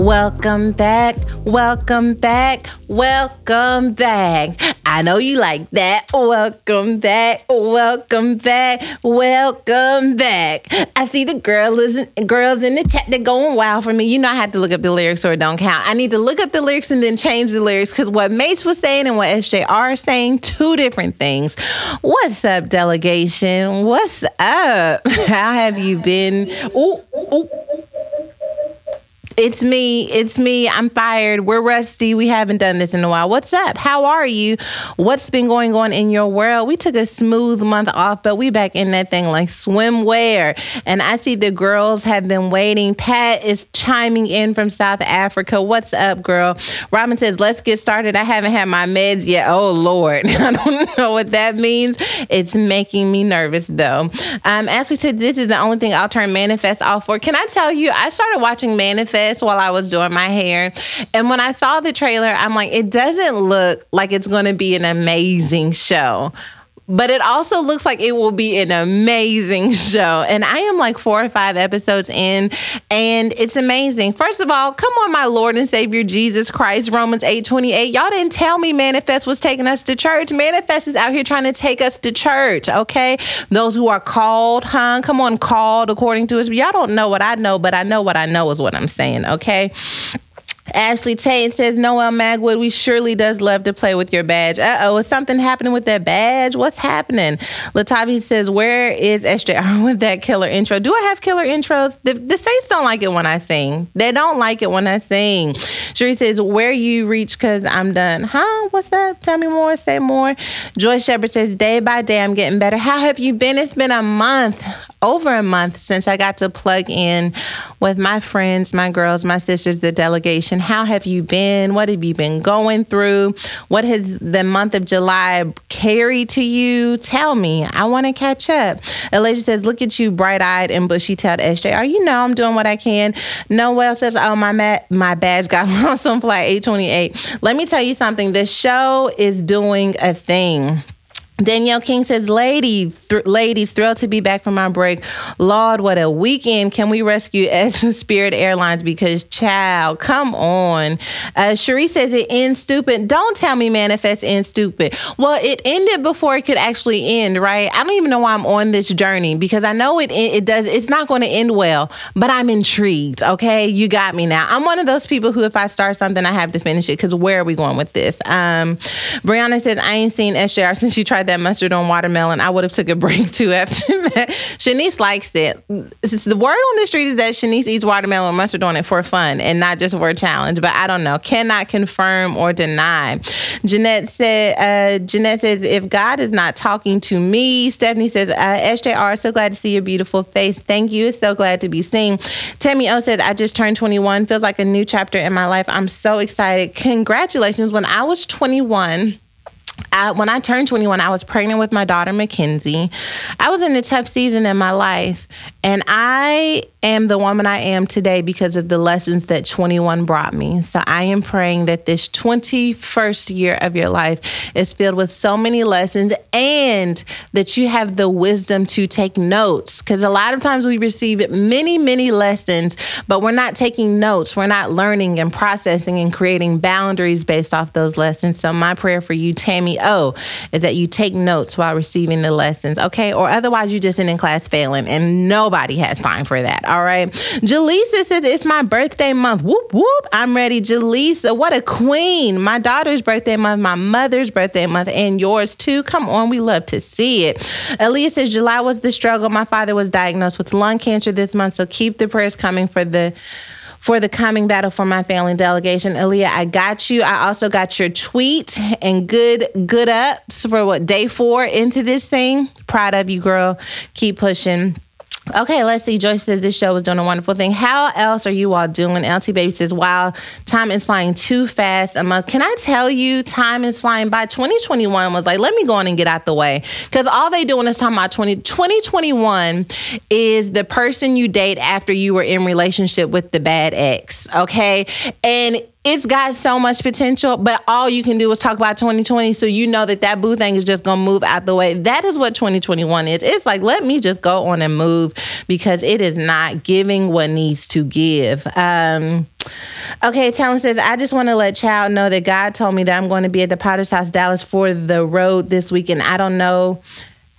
Welcome back, welcome back, welcome back. I know you like that. Welcome back, welcome back, welcome back. I see the girl is, girls in the chat They're going wild for me. You know I have to look up the lyrics or it don't count. I need to look up the lyrics and then change the lyrics because what Mase was saying and what SJR is saying, two different things. What's up, delegation? What's up? How have you been? Ooh, ooh. It's me. It's me. I'm fired. We're rusty. We haven't done this in a while. What's up? How are you? What's been going on in your world? We took a smooth month off, but we back in that thing like swimwear. And I see the girls have been waiting. Pat is chiming in from South Africa. What's up, girl? Robin says, let's get started. I haven't had my meds yet. Oh, Lord. I don't know what that means. It's making me nervous, though. Um, as we said, this is the only thing I'll turn Manifest off for. Can I tell you, I started watching Manifest while I was doing my hair. And when I saw the trailer, I'm like, it doesn't look like it's going to be an amazing show but it also looks like it will be an amazing show. And I am like four or five episodes in, and it's amazing. First of all, come on, my Lord and Savior Jesus Christ, Romans 8 28. Y'all didn't tell me Manifest was taking us to church. Manifest is out here trying to take us to church, okay? Those who are called, huh? Come on, called according to us. Y'all don't know what I know, but I know what I know is what I'm saying, okay? Ashley Tate says, Noel Magwood, we surely does love to play with your badge. Uh oh, is something happening with that badge? What's happening? Latavi says, Where is SJR with that killer intro? Do I have killer intros? The, the Saints don't like it when I sing. They don't like it when I sing. Sheree says, Where you reach because I'm done. Huh? What's up? Tell me more. Say more. Joy Shepard says, Day by day, I'm getting better. How have you been? It's been a month, over a month since I got to plug in with my friends, my girls, my sisters, the delegation how have you been? What have you been going through? What has the month of July carried to you? Tell me. I want to catch up. Elijah says, Look at you, bright eyed and bushy tailed SJ. Are you know I'm doing what I can? Noel says, Oh, my, ma- my badge got lost on flight 828. Let me tell you something. This show is doing a thing. Danielle King says, "Lady, th- ladies, thrilled to be back from my break. Lord, what a weekend! Can we rescue S Spirit Airlines? Because, child, come on." Uh, Cherie says it ends stupid. Don't tell me manifest ends stupid. Well, it ended before it could actually end, right? I don't even know why I'm on this journey because I know it. It does. It's not going to end well, but I'm intrigued. Okay, you got me now. I'm one of those people who, if I start something, I have to finish it. Because where are we going with this? Um, Brianna says I ain't seen SJR since she tried that mustard on watermelon, I would have took a break too after that. Shanice likes it. The word on the street is that Shanice eats watermelon mustard on it for fun and not just for a challenge. But I don't know. Cannot confirm or deny. Jeanette said. Uh, Jeanette says if God is not talking to me. Stephanie says uh, SJR. So glad to see your beautiful face. Thank you. It's so glad to be seen. Tammy O says I just turned 21. Feels like a new chapter in my life. I'm so excited. Congratulations. When I was 21. I, when I turned 21, I was pregnant with my daughter, Mackenzie. I was in a tough season in my life, and I am the woman I am today because of the lessons that 21 brought me. So I am praying that this 21st year of your life is filled with so many lessons and that you have the wisdom to take notes. Because a lot of times we receive many, many lessons, but we're not taking notes. We're not learning and processing and creating boundaries based off those lessons. So my prayer for you, Tammy O, is that you take notes while receiving the lessons, okay? Or otherwise, you're just in class failing, and nobody has time for that. All right. Jaleesa says, It's my birthday month. Whoop, whoop. I'm ready. Jaleesa, what a queen. My daughter's birthday month, my mother's birthday month, and yours too. Come on. We love to see it. Aaliyah says, July was the struggle. My father was diagnosed with lung cancer this month. So keep the prayers coming for the for the coming battle for my family delegation. Aaliyah, I got you. I also got your tweet and good good ups for what day four into this thing. Proud of you, girl. Keep pushing. Okay, let's see. Joyce says this show is doing a wonderful thing. How else are you all doing? LT Baby says, wow, time is flying too fast a month. Can I tell you, time is flying by? 2021 was like, let me go on and get out the way. Because all they doing is talking about 20, 2021 is the person you date after you were in relationship with the bad ex. Okay. And it's got so much potential, but all you can do is talk about 2020. So you know that that boo thing is just gonna move out the way. That is what 2021 is. It's like let me just go on and move because it is not giving what needs to give. Um, okay, Talon says I just want to let child know that God told me that I'm going to be at the Potter's House Dallas for the road this weekend. I don't know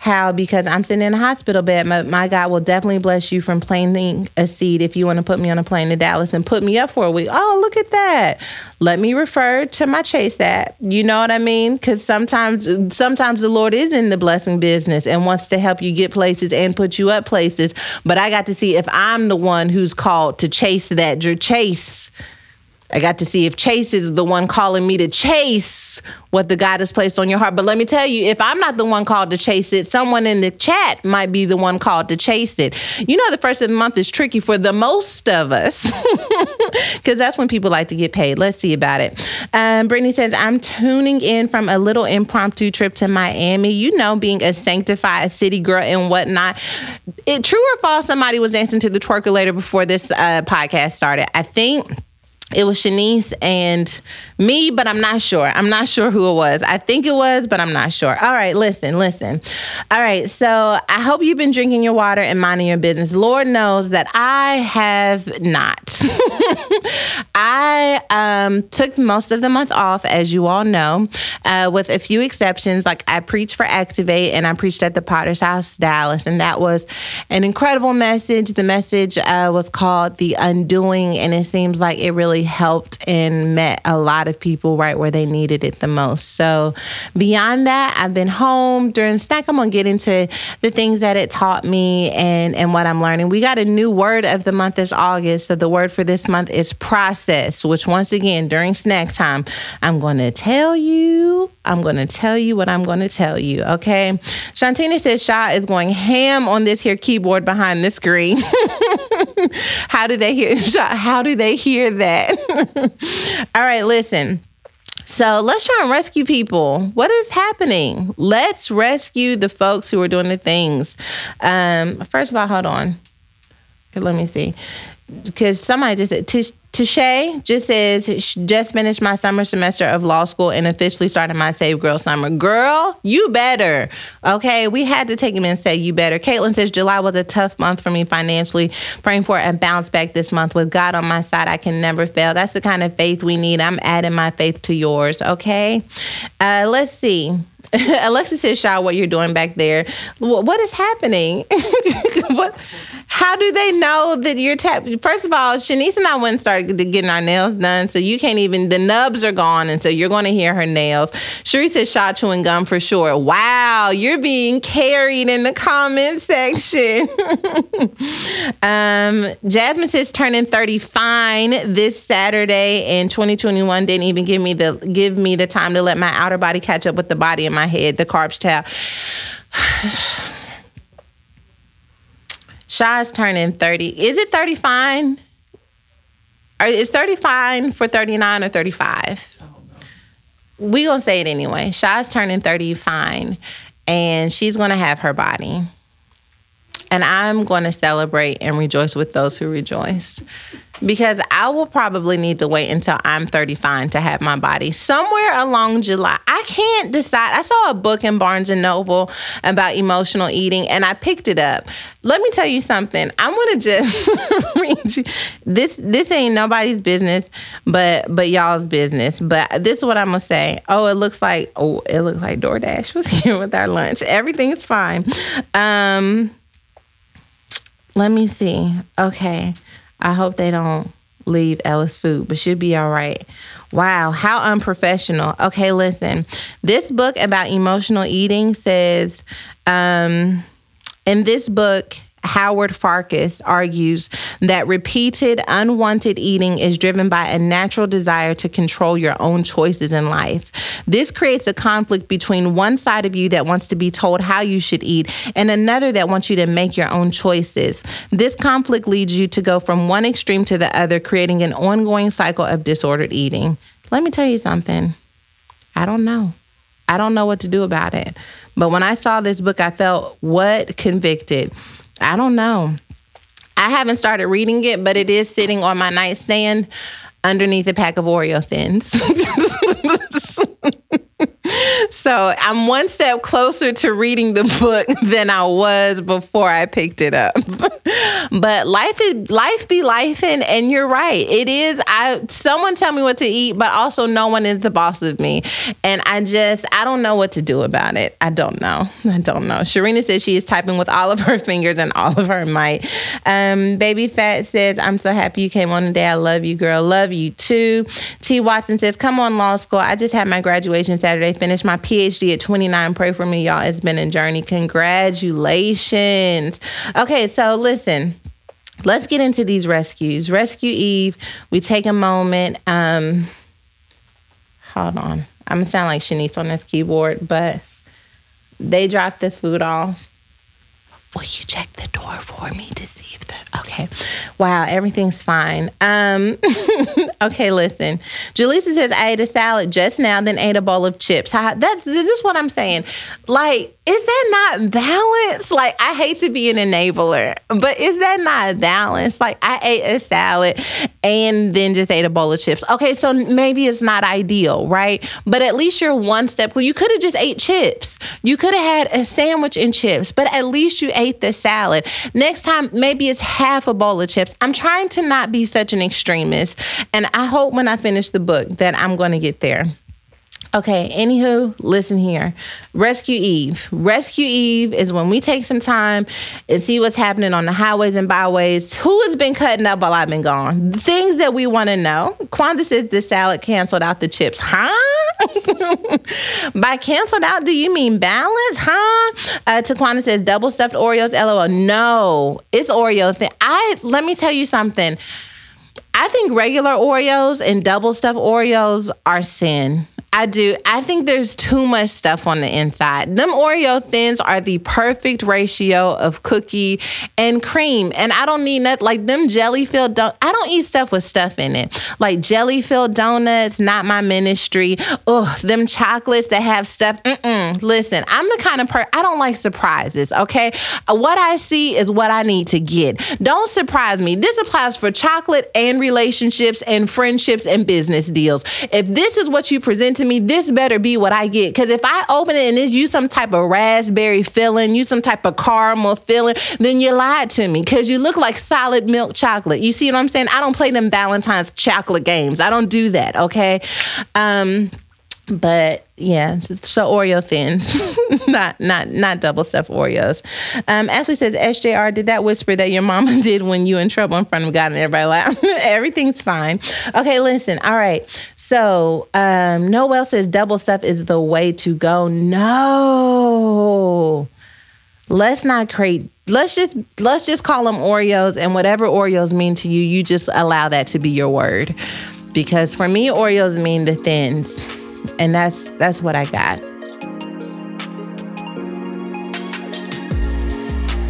how because I'm sitting in a hospital bed. My, my, God will definitely bless you from planting a seed if you want to put me on a plane to Dallas and put me up for a week. Oh, look at that. Let me refer to my Chase app. You know what I mean? Because sometimes sometimes the Lord is in the blessing business and wants to help you get places and put you up places. But I got to see if I'm the one who's called to chase that Your chase I got to see if Chase is the one calling me to chase what the God has placed on your heart. But let me tell you, if I'm not the one called to chase it, someone in the chat might be the one called to chase it. You know, the first of the month is tricky for the most of us because that's when people like to get paid. Let's see about it. Um, Brittany says, I'm tuning in from a little impromptu trip to Miami. You know, being a sanctified city girl and whatnot. It true or false, somebody was dancing to the twerkulator before this uh, podcast started. I think it was Shanice and me, but I'm not sure. I'm not sure who it was. I think it was, but I'm not sure. All right, listen, listen. All right, so I hope you've been drinking your water and minding your business. Lord knows that I have not. I um, took most of the month off, as you all know, uh, with a few exceptions. Like I preached for Activate and I preached at the Potter's House, Dallas, and that was an incredible message. The message uh, was called The Undoing, and it seems like it really helped and met a lot of people right where they needed it the most. So beyond that, I've been home during snack. I'm gonna get into the things that it taught me and and what I'm learning. We got a new word of the month is August. So the word for this month is process, which once again during snack time, I'm gonna tell you. I'm gonna tell you what I'm gonna tell you. Okay. Shantina says Shaw is going ham on this here keyboard behind the screen. how do they hear how do they hear that? All right, listen. So let's try and rescue people. What is happening? Let's rescue the folks who are doing the things. Um, first of all, hold on. Let me see. Because somebody just said, Touche just says, just finished my summer semester of law school and officially started my Save Girl summer. Girl, you better. Okay, we had to take him and say, you better. Caitlin says, July was a tough month for me financially. Praying for a bounce back this month. With God on my side, I can never fail. That's the kind of faith we need. I'm adding my faith to yours. Okay, uh, let's see. Alexis says, Shaw, what you're doing back there. What is happening? what? How do they know that you're tap? First of all, Shanice and I went and started getting our nails done, so you can't even. The nubs are gone, and so you're going to hear her nails. Sheree says, "Shaw chewing gum for sure." Wow, you're being carried in the comment section. um, Jasmine says, "Turning 30 fine this Saturday, and 2021 didn't even give me the give me the time to let my outer body catch up with the body in my head. The carbs towel." Shaw's turning 30. Is it 30 fine? Or is 30 fine for 39 or 35? We gonna say it anyway. Shaw's turning 30 fine, and she's gonna have her body. And I'm gonna celebrate and rejoice with those who rejoice because I will probably need to wait until I'm 35 to have my body. Somewhere along July, I can't decide. I saw a book in Barnes and Noble about emotional eating and I picked it up. Let me tell you something. I'm gonna just read you. This this ain't nobody's business, but but y'all's business. But this is what I'm gonna say. Oh, it looks like oh, it looks like DoorDash was here with our lunch. Everything's fine. Um let me see. Okay. I hope they don't leave Ellis food, but she'll be all right. Wow, how unprofessional. Okay, listen. This book about emotional eating says, um, in this book, Howard Farkas argues that repeated unwanted eating is driven by a natural desire to control your own choices in life. This creates a conflict between one side of you that wants to be told how you should eat and another that wants you to make your own choices. This conflict leads you to go from one extreme to the other, creating an ongoing cycle of disordered eating. Let me tell you something. I don't know. I don't know what to do about it. But when I saw this book, I felt what convicted. I don't know. I haven't started reading it, but it is sitting on my nightstand underneath a pack of Oreo thins. so I'm one step closer to reading the book than I was before I picked it up. but life is life be life and and you're right. It is I someone tell me what to eat, but also no one is the boss of me. And I just I don't know what to do about it. I don't know. I don't know. Sharina says she is typing with all of her fingers and all of her might. Um, Baby Fat says, I'm so happy you came on today. I love you, girl. Love you too. T. Watson says, Come on, law school. I just had my graduation Saturday, finished my PhD at 29. Pray for me, y'all. It's been a journey. Congratulations. Okay, so listen. Let's get into these rescues. Rescue Eve, we take a moment. Um, hold on. I'm gonna sound like Shanice on this keyboard, but they dropped the food off. Will you check the door for me to see if the okay? Wow, everything's fine. Um, okay, listen. Julissa says I ate a salad just now, then ate a bowl of chips. That's this is what I'm saying. Like, is that not balance? Like, I hate to be an enabler, but is that not balance? Like, I ate a salad and then just ate a bowl of chips. Okay, so maybe it's not ideal, right? But at least you're one step. You could have just ate chips. You could have had a sandwich and chips, but at least you ate the salad. Next time, maybe it's half a bowl of chips. I'm trying to not be such an extremist, and I hope when I finish the book that I'm going to get there. Okay, anywho, listen here. Rescue Eve. Rescue Eve is when we take some time and see what's happening on the highways and byways. Who has been cutting up while I've been gone? Things that we want to know. Kwanzaa says the salad canceled out the chips. Huh? By canceled out, do you mean balance? Huh? Uh, Taquana says double stuffed Oreos. LOL. No, it's Oreo thing. I let me tell you something. I think regular Oreos and double stuffed Oreos are sin. I do. I think there's too much stuff on the inside. Them Oreo thins are the perfect ratio of cookie and cream. And I don't need that like them jelly filled don- I don't eat stuff with stuff in it. Like jelly filled donuts, not my ministry. Ugh, them chocolates that have stuff. Mm-mm. Listen, I'm the kind of person I don't like surprises, okay? Uh, what I see is what I need to get. Don't surprise me. This applies for chocolate and relationships and friendships and business deals. If this is what you present to me, this better be what I get. Because if I open it and it's you some type of raspberry filling, you some type of caramel filling, then you lied to me because you look like solid milk chocolate. You see what I'm saying? I don't play them Valentine's chocolate games. I don't do that, okay? Um, but yeah, so Oreo thins, not not not double stuffed Oreos. Um, Ashley says, SJR, did that whisper that your mama did when you in trouble in front of God and everybody laughed? Everything's fine. Okay, listen. All right. So um, Noel says double stuff is the way to go. No, let's not create. Let's just let's just call them Oreos, and whatever Oreos mean to you, you just allow that to be your word. Because for me, Oreos mean the thins and that's that's what I got.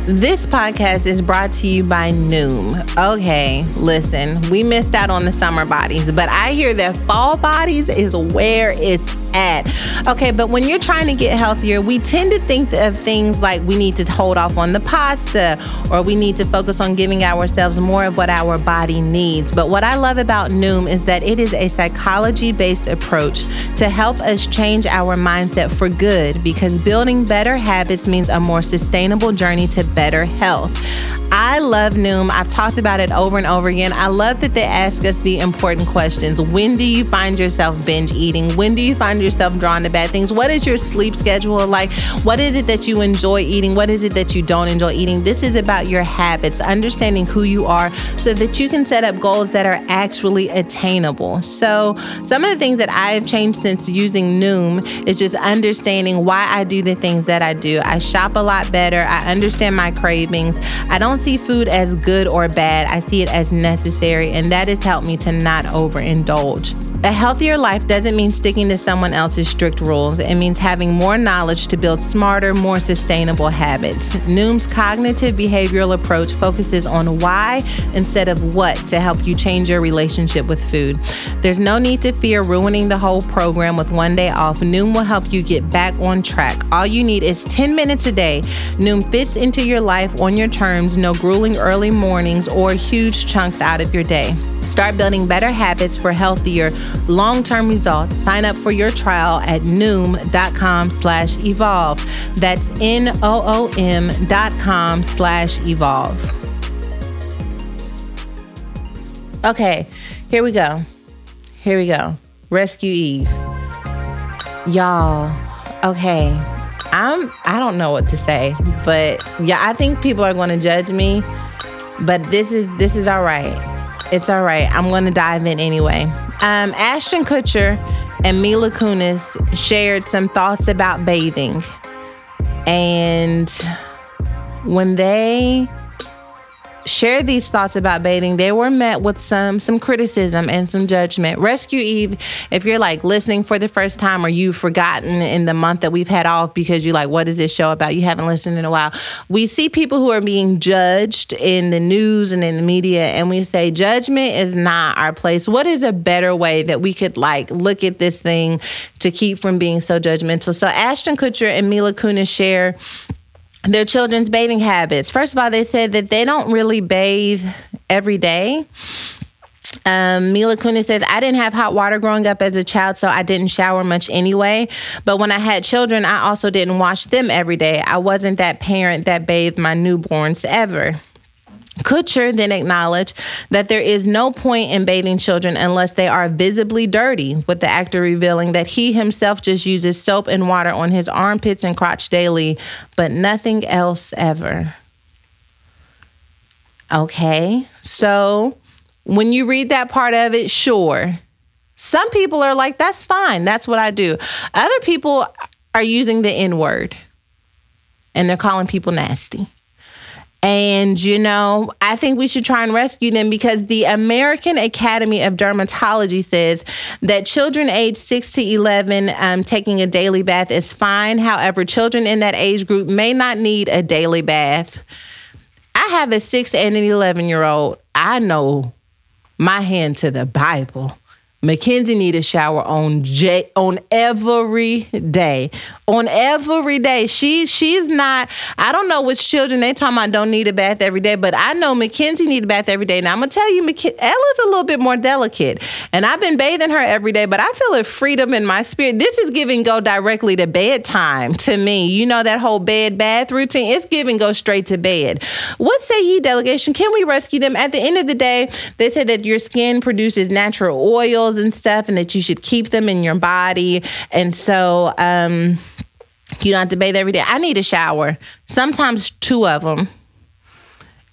This podcast is brought to you by Noom. Okay, listen, we missed out on the summer bodies, but I hear that fall bodies is where it's at. Okay, but when you're trying to get healthier, we tend to think of things like we need to hold off on the pasta or we need to focus on giving ourselves more of what our body needs. But what I love about Noom is that it is a psychology based approach to help us change our mindset for good because building better habits means a more sustainable journey to better health. I love Noom. I've talked about it over and over again. I love that they ask us the important questions. When do you find yourself binge eating? When do you find find yourself drawn to bad things? What is your sleep schedule like? What is it that you enjoy eating? What is it that you don't enjoy eating? This is about your habits, understanding who you are so that you can set up goals that are actually attainable. So, some of the things that I've changed since using Noom is just understanding why I do the things that I do. I shop a lot better. I understand my cravings. I don't see food as good or bad. I see it as necessary, and that has helped me to not overindulge. A healthier life doesn't mean sticking to someone else's strict rules. It means having more knowledge to build smarter, more sustainable habits. Noom's cognitive behavioral approach focuses on why instead of what to help you change your relationship with food. There's no need to fear ruining the whole program with one day off. Noom will help you get back on track. All you need is 10 minutes a day. Noom fits into your life on your terms, no grueling early mornings or huge chunks out of your day. Start building better habits for healthier, long-term results. Sign up for your trial at noom.com slash evolve. That's N-O-O-M dot com slash evolve. Okay, here we go. Here we go. Rescue Eve. Y'all, okay. I'm I don't know what to say, but yeah, I think people are going to judge me, but this is this is all right. It's all right. I'm going to dive in anyway. Um, Ashton Kutcher and Mila Kunis shared some thoughts about bathing. And when they shared these thoughts about bathing, they were met with some some criticism and some judgment. Rescue Eve, if you're like listening for the first time or you've forgotten in the month that we've had off because you're like, what is this show about? You haven't listened in a while. We see people who are being judged in the news and in the media, and we say judgment is not our place. What is a better way that we could like look at this thing to keep from being so judgmental? So Ashton Kutcher and Mila Kunis share their children's bathing habits. First of all, they said that they don't really bathe every day. Um, Mila Kunis says, I didn't have hot water growing up as a child, so I didn't shower much anyway. But when I had children, I also didn't wash them every day. I wasn't that parent that bathed my newborns ever. Kutcher then acknowledged that there is no point in bathing children unless they are visibly dirty, with the actor revealing that he himself just uses soap and water on his armpits and crotch daily, but nothing else ever. Okay, so when you read that part of it, sure. Some people are like, that's fine, that's what I do. Other people are using the N word and they're calling people nasty. And, you know, I think we should try and rescue them because the American Academy of Dermatology says that children aged 6 to 11 um, taking a daily bath is fine. However, children in that age group may not need a daily bath. I have a 6 and an 11 year old. I know my hand to the Bible. Mackenzie need a shower on J on every day. On every day. She she's not, I don't know which children they talking about don't need a bath every day, but I know Mackenzie need a bath every day. Now I'm gonna tell you, Ella's a little bit more delicate. And I've been bathing her every day, but I feel a freedom in my spirit. This is giving go directly to bedtime to me. You know that whole bed bath routine. It's giving go straight to bed. What say ye, delegation? Can we rescue them? At the end of the day, they say that your skin produces natural oils and stuff and that you should keep them in your body. And so um, you don't have to bathe every day. I need a shower, sometimes two of them.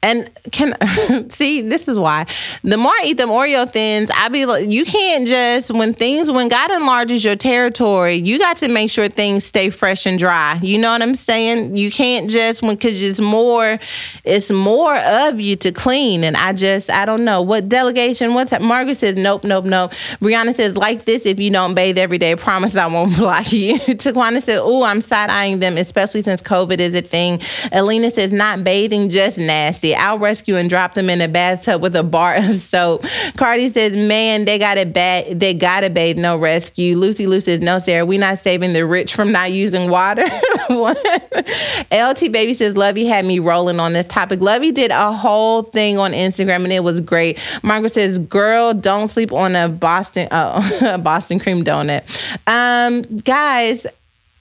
And can see this is why the more I eat them Oreo thins, I be like, you can't just when things when God enlarges your territory, you got to make sure things stay fresh and dry. You know what I'm saying? You can't just when because it's more, it's more of you to clean. And I just I don't know what delegation. What's that? Margaret says nope, nope, nope. Brianna says like this if you don't bathe every day. Promise I won't block you. Taquana said, oh, I'm side eyeing them, especially since COVID is a thing. Alina says not bathing, just nasty. I'll rescue and drop them in a bathtub with a bar of soap. Cardi says, man, they got it bad. They got to bathe, no rescue. Lucy Lou says, no, Sarah, we not saving the rich from not using water. LT Baby says, Lovey had me rolling on this topic. Lovey did a whole thing on Instagram and it was great. Margaret says, girl, don't sleep on a Boston, oh, a Boston cream donut. Um, guys,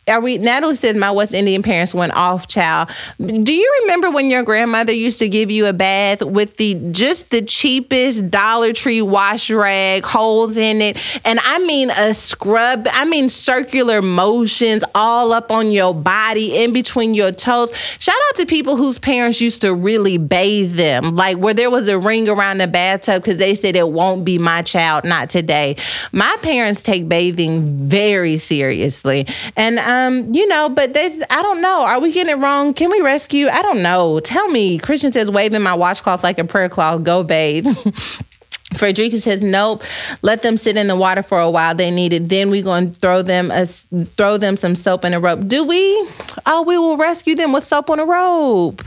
are we? Natalie says my West Indian parents went off, child. Do you remember when your grandmother used to give you a bath with the just the cheapest Dollar Tree wash rag, holes in it, and I mean a scrub. I mean circular motions all up on your body, in between your toes. Shout out to people whose parents used to really bathe them, like where there was a ring around the bathtub because they said it won't be my child, not today. My parents take bathing very seriously, and. Um, um, you know, but this, I don't know. Are we getting it wrong? Can we rescue? I don't know. Tell me. Christian says, waving my washcloth like a prayer cloth. Go bathe. Frederica says, "Nope. Let them sit in the water for a while. They need it. Then we going to throw them a, throw them some soap and a rope. Do we? Oh, we will rescue them with soap on a rope.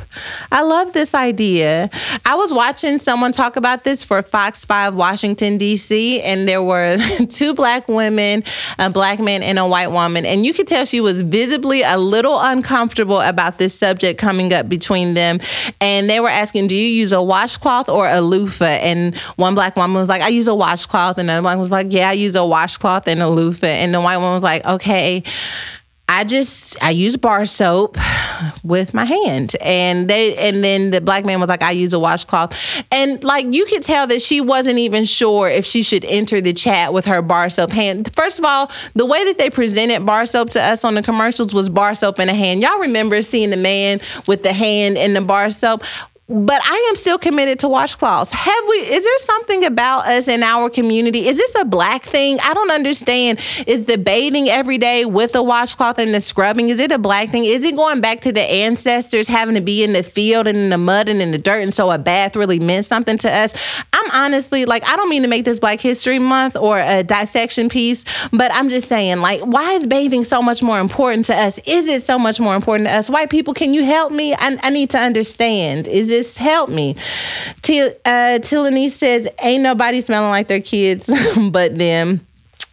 I love this idea. I was watching someone talk about this for Fox Five Washington D.C. and there were two black women, a black man, and a white woman, and you could tell she was visibly a little uncomfortable about this subject coming up between them. And they were asking, "Do you use a washcloth or a loofah?" And one black black woman was like, I use a washcloth. And the one was like, Yeah, I use a washcloth and a loofah. And the white one was like, Okay. I just I use bar soap with my hand. And they and then the black man was like, I use a washcloth. And like you could tell that she wasn't even sure if she should enter the chat with her bar soap hand. First of all, the way that they presented bar soap to us on the commercials was bar soap in a hand. Y'all remember seeing the man with the hand in the bar soap? But I am still committed to washcloths. Have we? Is there something about us in our community? Is this a black thing? I don't understand. Is the bathing every day with a washcloth and the scrubbing? Is it a black thing? Is it going back to the ancestors having to be in the field and in the mud and in the dirt, and so a bath really meant something to us? I'm honestly like, I don't mean to make this Black History Month or a dissection piece, but I'm just saying, like, why is bathing so much more important to us? Is it so much more important to us? White people, can you help me? I, I need to understand. Is it help me. Till uh, Tilani says, "Ain't nobody smelling like their kids but them."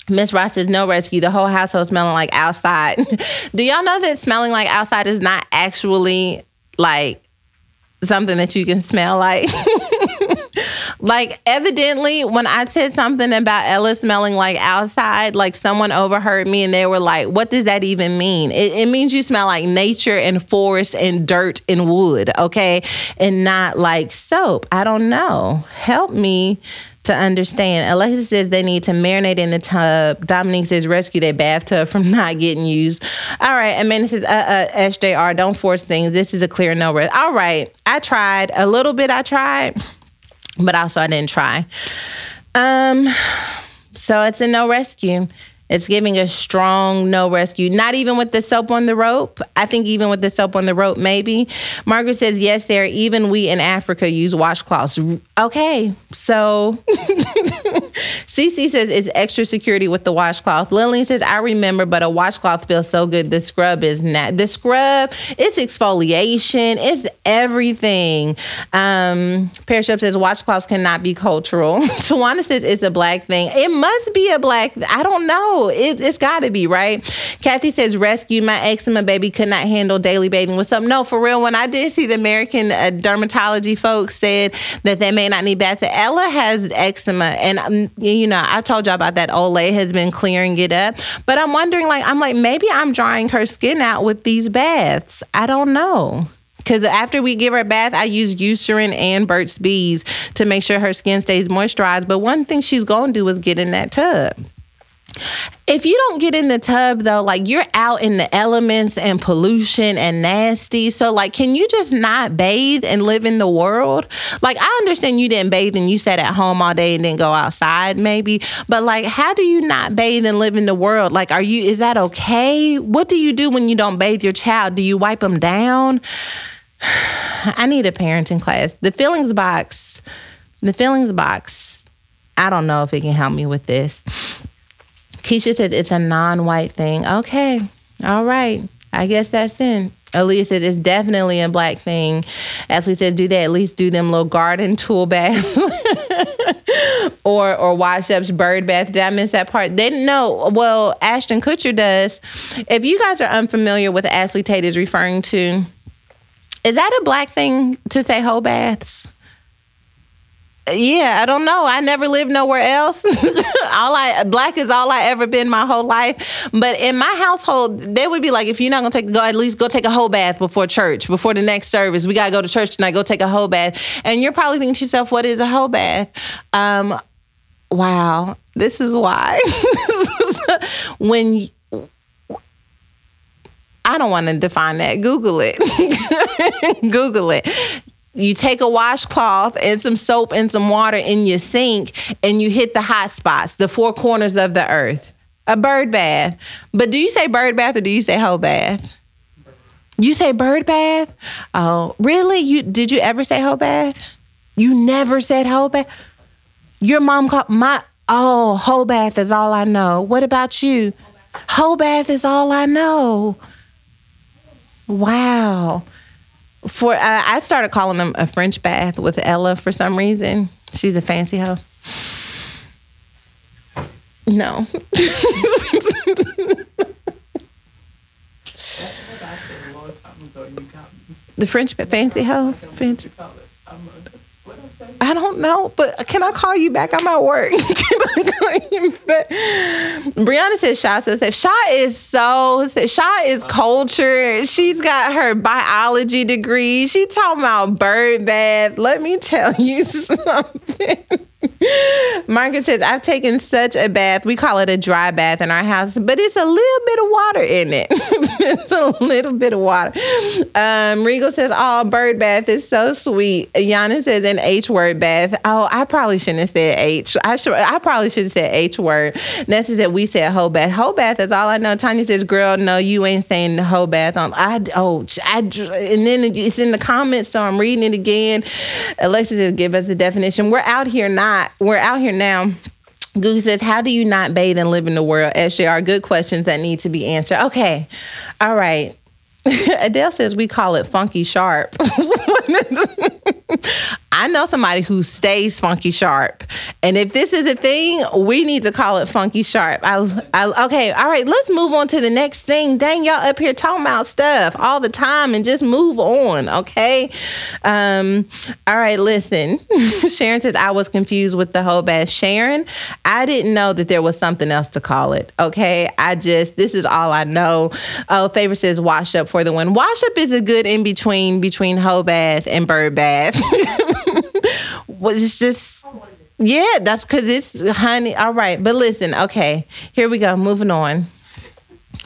Miss Ross says no rescue. The whole household smelling like outside. Do y'all know that smelling like outside is not actually like something that you can smell like? like evidently when I said something about Ella smelling like outside, like someone overheard me and they were like, "What does that even mean?" It, it means you smell like nature and forest and dirt and wood, okay, and not like soap. I don't know. Help me to understand. Alexis says they need to marinate in the tub. Dominique says rescue their bathtub from not getting used. All right. Amanda says, uh, uh, SJR, don't force things. This is a clear no risk. All right. I tried a little bit. I tried but also I didn't try. Um, so it's a no rescue. It's giving a strong no rescue. Not even with the soap on the rope. I think even with the soap on the rope, maybe. Margaret says, yes, there. Even we in Africa use washcloths. Okay, so CC says it's extra security with the washcloth. Lillian says, I remember, but a washcloth feels so good. The scrub is not. The scrub, it's exfoliation, it's everything. Um, Pearship says washcloths cannot be cultural. Tawana says it's a black thing. It must be a black. I don't know it, it's got to be, right? Kathy says, rescue my eczema baby could not handle daily bathing with something. No, for real, when I did see the American uh, dermatology folks said that they may not need baths, Ella has eczema. And, um, you know, I told y'all about that. Olay has been clearing it up. But I'm wondering, like, I'm like, maybe I'm drying her skin out with these baths. I don't know because after we give her a bath, I use Eucerin and Burt's Bees to make sure her skin stays moisturized. But one thing she's gonna do is get in that tub. If you don't get in the tub though, like you're out in the elements and pollution and nasty. So like can you just not bathe and live in the world? Like I understand you didn't bathe and you sat at home all day and didn't go outside maybe, but like how do you not bathe and live in the world? Like are you is that okay? What do you do when you don't bathe your child? Do you wipe them down? I need a parenting class. The feelings box, the feelings box. I don't know if it can help me with this. Keisha says it's a non-white thing. Okay, all right. I guess that's in. Aaliyah says it's definitely a black thing. As we said, do they at least do them little garden tool baths or or wash up's bird bath? Did I miss that part? They didn't know. Well, Ashton Kutcher does. If you guys are unfamiliar with Ashley Tate is referring to, is that a black thing to say whole baths? Yeah, I don't know. I never lived nowhere else. all I black is all I ever been my whole life. But in my household, they would be like, if you're not gonna take go, at least go take a whole bath before church, before the next service. We gotta go to church tonight. Go take a whole bath. And you're probably thinking to yourself, what is a whole bath? Um, wow, this is why. when I don't want to define that. Google it. Google it you take a washcloth and some soap and some water in your sink and you hit the hot spots, the four corners of the earth. A bird bath. But do you say bird bath or do you say whole bath? You say bird bath? Oh, really? You did you ever say whole bath? You never said whole bath? Your mom called my oh, whole bath is all I know. What about you? Whole bath is all I know. Wow for uh, I started calling them a French bath with Ella for some reason. She's a fancy hoe. No. the French fancy hoe. Fancy. I don't know, but can I call you back? I'm at work. Brianna says Sha says safe. Sha is so Sha is cultured. She's got her biology degree. She talking about bird bath. Let me tell you something. Margaret says, I've taken such a bath. We call it a dry bath in our house, but it's a little bit of water in it. it's a little bit of water. Um, Regal says, Oh, bird bath is so sweet. Yana says, an H word bath. Oh, I probably shouldn't have said H. I should I probably should have said H word. Nessa said we said whole bath. Whole bath is all I know. Tanya says, girl, no, you ain't saying the whole bath. On I oh I and then it's in the comments, so I'm reading it again. Alexa says, give us the definition. We're out here not. We're out here now. Google says, How do you not bathe and live in the world? SJR, good questions that need to be answered. Okay. All right. Adele says we call it funky sharp. I know somebody who stays funky sharp. And if this is a thing, we need to call it funky sharp. I, I, okay, all right, let's move on to the next thing. Dang, y'all up here talking about stuff all the time and just move on, okay? Um, all right, listen. Sharon says, I was confused with the whole bath. Sharon, I didn't know that there was something else to call it, okay? I just, this is all I know. Oh, Favor says, wash up for the win. Wash up is a good in between between whole bath and bird bath. was just yeah, that's because it's honey. All right, but listen, okay, here we go. Moving on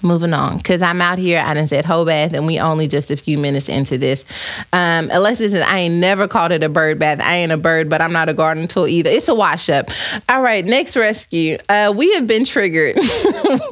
moving on because I'm out here. I done said whole bath, and we only just a few minutes into this. Um, Alexis says, I ain't never called it a bird bath. I ain't a bird, but I'm not a garden tool either. It's a wash up. All right, next rescue. Uh, we have been triggered.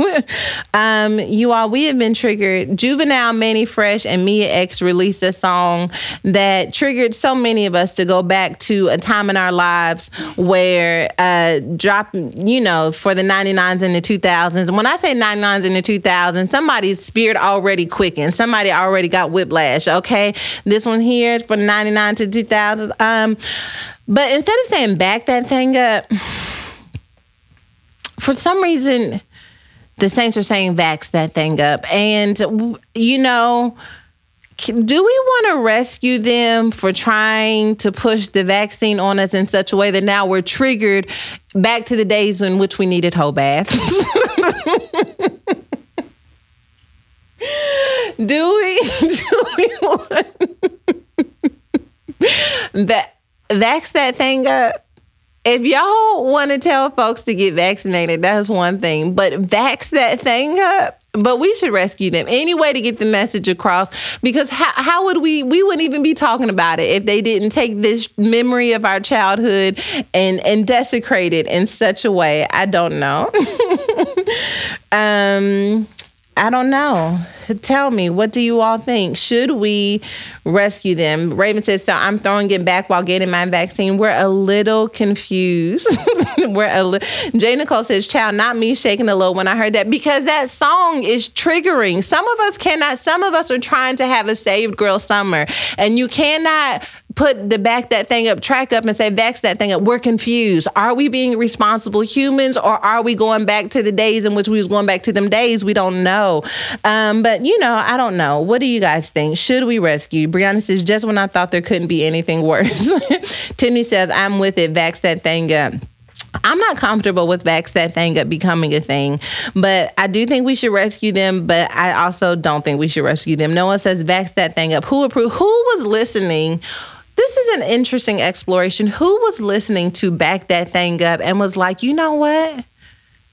um, you all, we have been triggered. Juvenile, Mannie Fresh, and Mia X released a song that triggered so many of us to go back to a time in our lives where uh, drop, you know, for the 99s and the 2000s. When I say 99s and the 2000s, somebody's spirit already quickened. Somebody already got whiplash. Okay, this one here for ninety nine to two thousand. Um, but instead of saying back that thing up, for some reason, the Saints are saying vax that thing up, and you know do we want to rescue them for trying to push the vaccine on us in such a way that now we're triggered back to the days in which we needed whole baths? Do we? Do we want that? Vax that thing up. If y'all want to tell folks to get vaccinated, that's one thing. But vax that thing up. But we should rescue them any way to get the message across. Because how, how would we? We wouldn't even be talking about it if they didn't take this memory of our childhood and and desecrate it in such a way. I don't know. um, I don't know. Tell me, what do you all think? Should we rescue them? Raven says, so I'm throwing it back while getting my vaccine. We're a little confused. We're a li- Jay Nicole says, child, not me shaking a little when I heard that because that song is triggering. Some of us cannot, some of us are trying to have a saved girl summer and you cannot put the back that thing up, track up, and say, Vax that thing up. We're confused. Are we being responsible humans or are we going back to the days in which we was going back to them days? We don't know. Um, but, you know, I don't know. What do you guys think? Should we rescue? Brianna says, just when I thought there couldn't be anything worse. Tiffany says, I'm with it. Vax that thing up. I'm not comfortable with Vax that thing up becoming a thing, but I do think we should rescue them. But I also don't think we should rescue them. No one says Vax that thing up. Who approved? Who was listening? This is an interesting exploration. Who was listening to back that thing up and was like, you know what?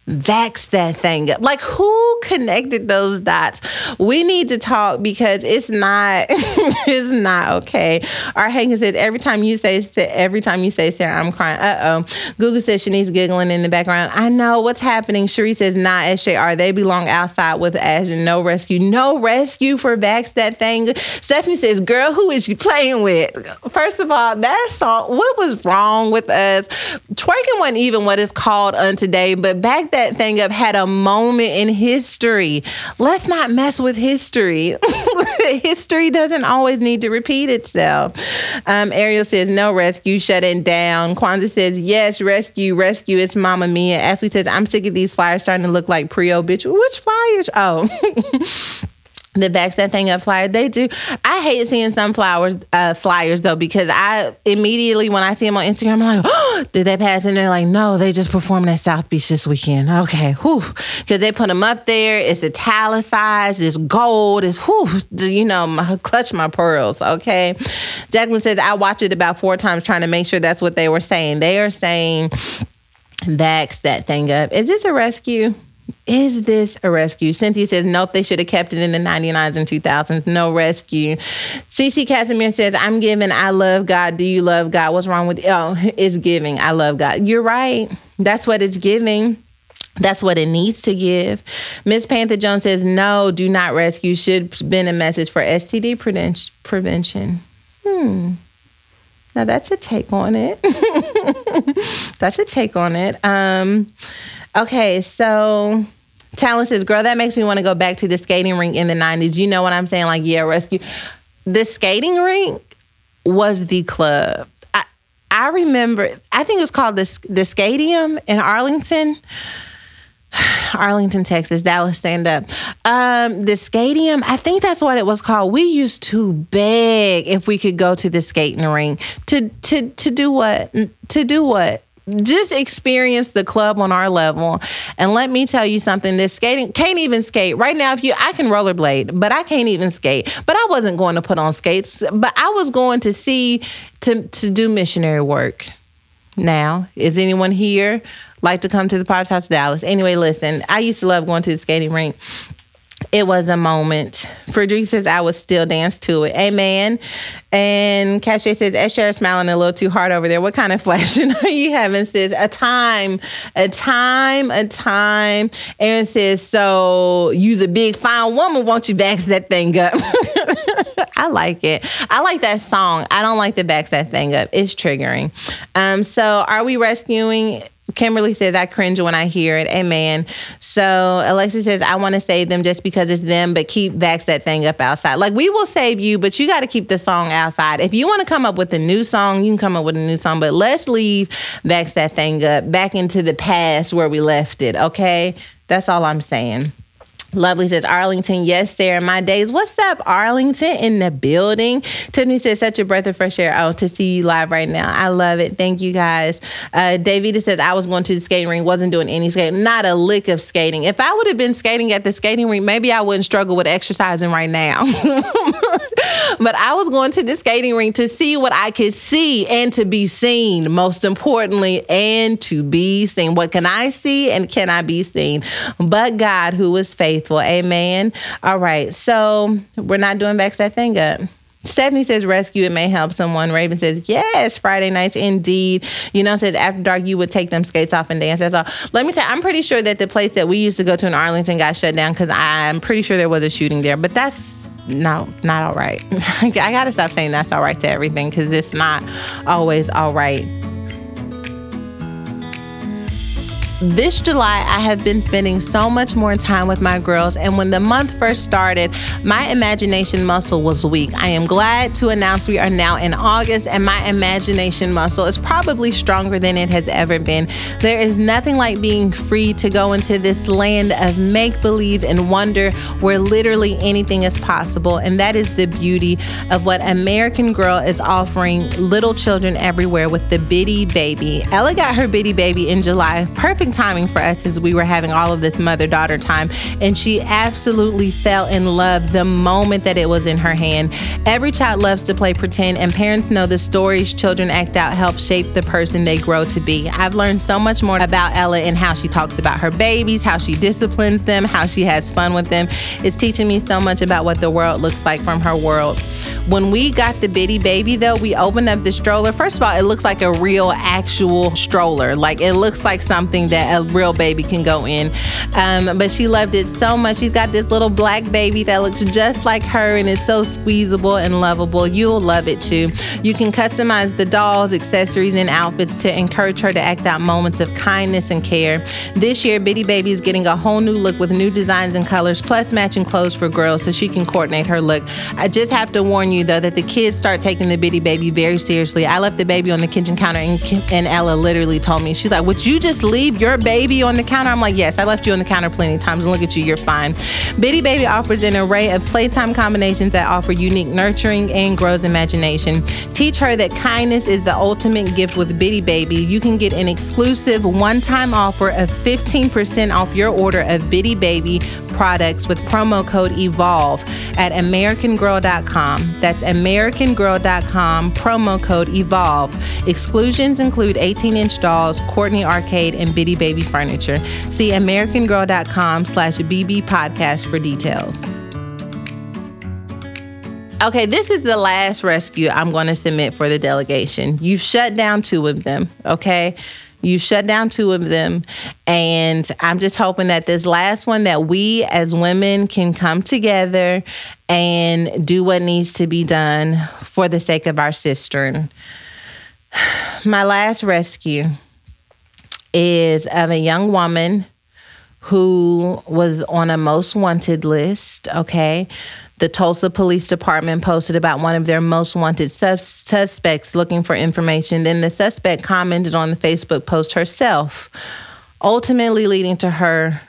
Vax that thing up. Like who connected those dots? We need to talk because it's not it's not okay. Our Hagen says every time you say every time you say Sarah, I'm crying. Uh oh. Google says Shanice giggling in the background. I know what's happening. Cherie says not SJR. They belong outside with Ashton. No rescue. No rescue for vax that thing. Stephanie says, girl, who is you playing with? First of all, that song, what was wrong with us? Twerking wasn't even what it's called on today, but back that thing up had a moment in history. Let's not mess with history. history doesn't always need to repeat itself. Um, Ariel says, no rescue, shut it down. Kwanzaa says, yes, rescue, rescue. It's Mama Mia. Ashley says, I'm sick of these flyers starting to look like Prio, bitch. Which flyers? Oh. the backs that thing up flyer they do. I hate seeing some sunflowers uh, flyers though because i immediately when i see them on instagram i'm like oh did they pass and they're like no they just performed at south beach this weekend. Okay whew. Because they put them up there. It's italicized. It's gold. It's whew you know my, clutch my pearls okay? Jacqueline says i watched it about four times trying to make sure that's what they were saying. They are saying backs that thing up. Is this a rescue is this a rescue? Cynthia says, nope, they should have kept it in the 99s and 2000s. No rescue. CC Casimir says, I'm giving. I love God. Do you love God? What's wrong with Oh, it's giving. I love God. You're right. That's what it's giving. That's what it needs to give. Miss Panther Jones says, no, do not rescue. Should have been a message for STD prevention. Hmm. Now that's a take on it. that's a take on it. Um, Okay, so Talent says, girl, that makes me want to go back to the skating rink in the 90s. You know what I'm saying? Like, yeah, rescue. The skating rink was the club. I, I remember, I think it was called the, the Skadium in Arlington. Arlington, Texas, Dallas stand up. Um, the Skadium, I think that's what it was called. We used to beg if we could go to the skating rink to to to do what? To do what? Just experience the club on our level. And let me tell you something, this skating can't even skate. Right now, if you I can rollerblade, but I can't even skate. But I wasn't going to put on skates, but I was going to see to to do missionary work. Now, is anyone here like to come to the Potter's House Dallas? Anyway, listen, I used to love going to the skating rink it was a moment. Frederick says, I would still dance to it. Amen. And Cachet says, Esher smiling a little too hard over there. What kind of flashing are you having, sis? A time, a time, a time. Aaron says, So use a big fine woman, won't you backs that thing up? I like it. I like that song. I don't like the backs that thing up. It's triggering. Um, so are we rescuing Kimberly says, I cringe when I hear it. Amen. So Alexa says, I want to save them just because it's them, but keep backs that thing up outside. Like we will save you, but you got to keep the song outside. If you want to come up with a new song, you can come up with a new song, but let's leave backs that thing up back into the past where we left it. Okay. That's all I'm saying. Lovely says Arlington, yes, Sarah, my days. What's up, Arlington in the building? Tiffany says, such a breath of fresh air. Oh, to see you live right now. I love it. Thank you guys. Uh, Davida says, I was going to the skating ring, wasn't doing any skating, not a lick of skating. If I would have been skating at the skating ring, maybe I wouldn't struggle with exercising right now. but I was going to the skating ring to see what I could see and to be seen, most importantly, and to be seen. What can I see and can I be seen? But God, who is faithful. Amen. All right. So we're not doing back that thing up. Stephanie says rescue, it may help someone. Raven says, yes, Friday nights indeed. You know, says after dark, you would take them skates off and dance. That's all. Let me say, I'm pretty sure that the place that we used to go to in Arlington got shut down because I'm pretty sure there was a shooting there. But that's no, not all right. I got to stop saying that's all right to everything because it's not always all right. This July, I have been spending so much more time with my girls, and when the month first started, my imagination muscle was weak. I am glad to announce we are now in August, and my imagination muscle is probably stronger than it has ever been. There is nothing like being free to go into this land of make believe and wonder where literally anything is possible, and that is the beauty of what American Girl is offering little children everywhere with the Bitty Baby. Ella got her Bitty Baby in July. Perfect timing for us as we were having all of this mother daughter time. And she absolutely fell in love the moment that it was in her hand. Every child loves to play pretend, and parents know the stories children act out help shape the person they grow to be. I've learned so much more about Ella and how she talks about her babies, how she disciplines them, how she has fun with them. It's teaching me so much about what the world looks like from her world. When we got the bitty baby, though, we opened up the stroller. First of all, it looks like a real, actual stroller. Like it looks like something that a real baby can go in. Um, but she loved it so much. She's got this little black baby that looks just like her, and it's so squeezable and lovable. You'll love it too. You can customize the dolls, accessories, and outfits to encourage her to act out moments of kindness and care. This year, Bitty Baby is getting a whole new look with new designs and colors, plus matching clothes for girls so she can coordinate her look. I just have to warn you though that the kids start taking the Bitty Baby very seriously. I left the baby on the kitchen counter, and, and Ella literally told me, she's like, Would you just leave your baby on the counter? I'm like, Yes, I left you on the counter plenty of times, and look at you, you're fine. Bitty Baby offers an array of playtime combinations that offer unique nurturing and grows imagination. Teach her that kindness is the ultimate gift with Bitty Baby. You can get an exclusive one time offer of 15% off your order of Bitty Baby products with promo code EVOLVE at AmericanGirl.com. That's AmericanGirl.com, promo code EVOLVE. Exclusions include 18 inch dolls, Courtney Arcade, and Bitty Baby furniture. See AmericanGirl.com slash BB podcast for details. Okay, this is the last rescue I'm going to submit for the delegation. You've shut down two of them, okay? You shut down two of them. And I'm just hoping that this last one, that we as women can come together and do what needs to be done for the sake of our sister. My last rescue is of a young woman who was on a most wanted list, okay? The Tulsa Police Department posted about one of their most wanted sus- suspects looking for information. Then the suspect commented on the Facebook post herself, ultimately leading to her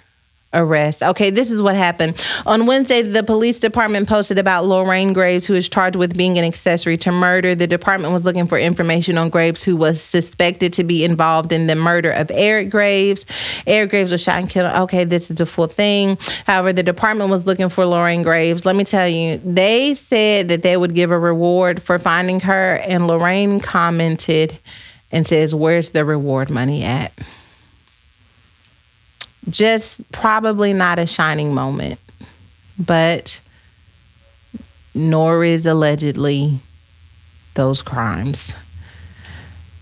arrest. Okay, this is what happened. On Wednesday, the police department posted about Lorraine Graves, who is charged with being an accessory to murder. The department was looking for information on Graves, who was suspected to be involved in the murder of Eric Graves. Eric Graves was shot and killed. Okay, this is the full thing. However, the department was looking for Lorraine Graves. Let me tell you, they said that they would give a reward for finding her, and Lorraine commented and says, Where's the reward money at? Just probably not a shining moment, but nor is allegedly those crimes.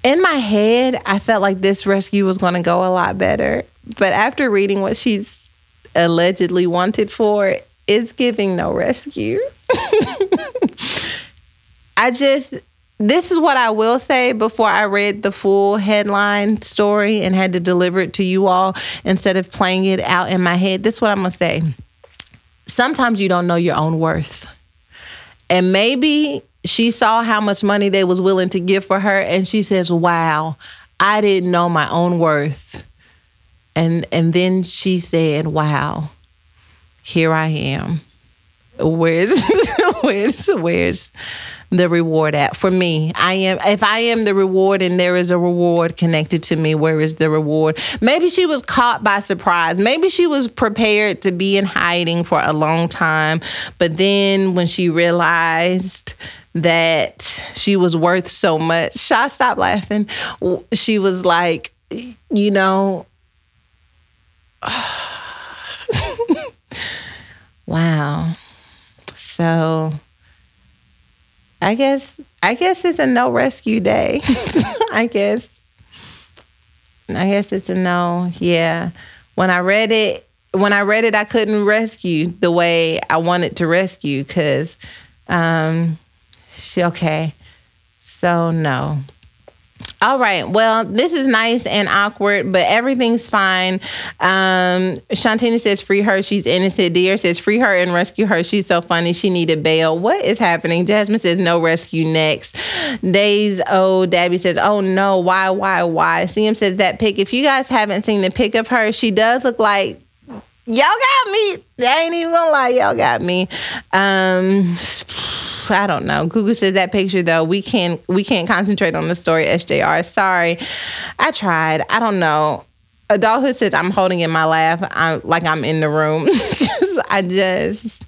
In my head, I felt like this rescue was going to go a lot better, but after reading what she's allegedly wanted for, it's giving no rescue. I just this is what I will say before I read the full headline story and had to deliver it to you all instead of playing it out in my head. This is what I'm going to say. Sometimes you don't know your own worth. And maybe she saw how much money they was willing to give for her and she says, "Wow, I didn't know my own worth." And and then she said, "Wow. Here I am." Where's where's where's the reward at for me. I am if i am the reward and there is a reward connected to me where is the reward? Maybe she was caught by surprise. Maybe she was prepared to be in hiding for a long time but then when she realized that she was worth so much i stopped laughing. She was like you know wow. So I guess I guess it's a no rescue day. I guess I guess it's a no. Yeah. When I read it, when I read it, I couldn't rescue the way I wanted to rescue because um, she okay. So no. All right. Well, this is nice and awkward, but everything's fine. Um, Shantina says, free her. She's innocent. Dear says, free her and rescue her. She's so funny. She needed bail. What is happening? Jasmine says, no rescue next. Days, oh, Dabby says, oh no, why, why, why? CM says, that pic. If you guys haven't seen the pic of her, she does look like y'all got me. I ain't even gonna lie, y'all got me. Um, I don't know. Google says that picture though. We can't we can't concentrate on the story. SJR. Sorry, I tried. I don't know. Adulthood says I'm holding in my laugh. I'm like I'm in the room. I just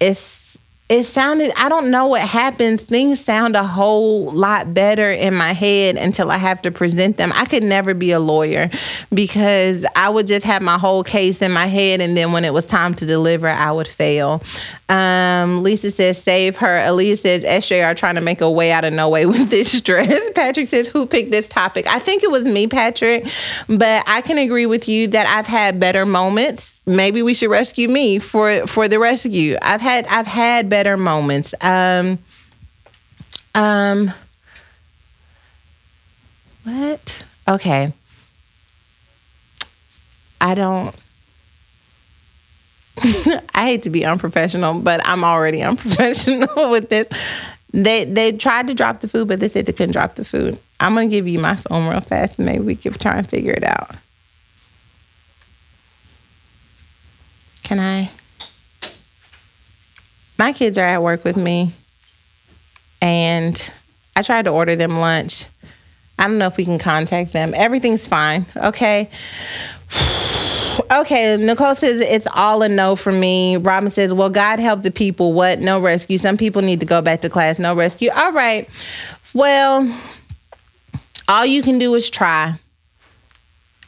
it's it sounded i don't know what happens. Things sound a whole lot better in my head until i have to present them. I could never be a lawyer because i would just have my whole case in my head and then when it was time to deliver i would fail. Um, lisa says save her. Elise says sjr trying to make a way out of no way with this stress patrick says who picked this topic? I think it was me patrick but i can agree with you that i've had better moments. Maybe we should rescue me for for the rescue. I've had i've had better better moments. Um, um, what? Okay. I don't. I hate to be unprofessional, but I'm already unprofessional with this. They they tried to drop the food, but they said they couldn't drop the food. I'm gonna give you my phone real fast, and maybe we can try and figure it out. Can I? My kids are at work with me and I tried to order them lunch. I don't know if we can contact them. Everything's fine. Okay. Okay, Nicole says it's all a no for me. Robin says, Well, God help the people. What? No rescue. Some people need to go back to class. No rescue. All right. Well, all you can do is try.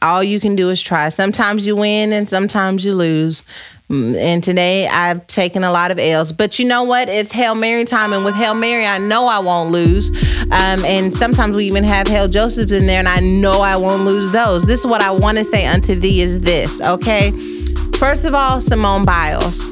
All you can do is try. Sometimes you win and sometimes you lose. Mm, and today I've taken a lot of L's. But you know what? It's Hail Mary time. And with Hail Mary, I know I won't lose. Um, and sometimes we even have Hail Josephs in there, and I know I won't lose those. This is what I want to say unto thee is this, okay? First of all, Simone Biles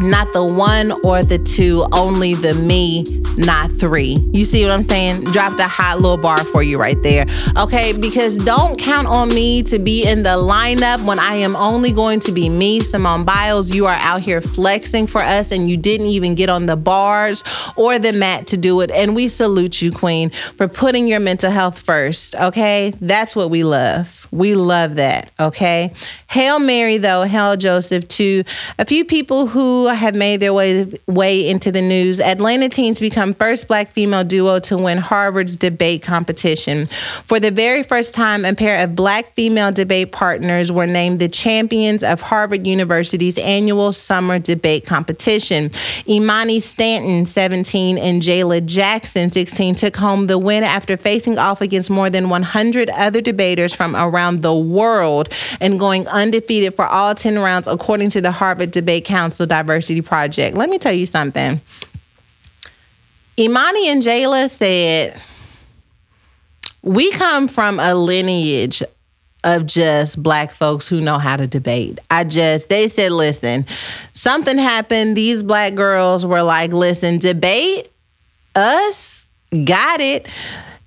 not the one or the two, only the me, not three. You see what I'm saying? Dropped a hot little bar for you right there. Okay, because don't count on me to be in the lineup when I am only going to be me, Simone Biles. You are out here flexing for us and you didn't even get on the bars or the mat to do it. And we salute you, Queen, for putting your mental health first. Okay, that's what we love. We love that. Okay. Hail Mary, though, Hail Joseph, to a few people who have made their way, way into the news. Atlanta teens become first black female duo to win Harvard's debate competition. For the very first time, a pair of black female debate partners were named the champions of Harvard University's annual summer debate competition. Imani Stanton, 17, and Jayla Jackson, 16, took home the win after facing off against more than 100 other debaters from around around the world and going undefeated for all 10 rounds, according to the Harvard Debate Council Diversity Project. Let me tell you something. Imani and Jayla said, We come from a lineage of just black folks who know how to debate. I just, they said, listen, something happened. These black girls were like, listen, debate us, got it.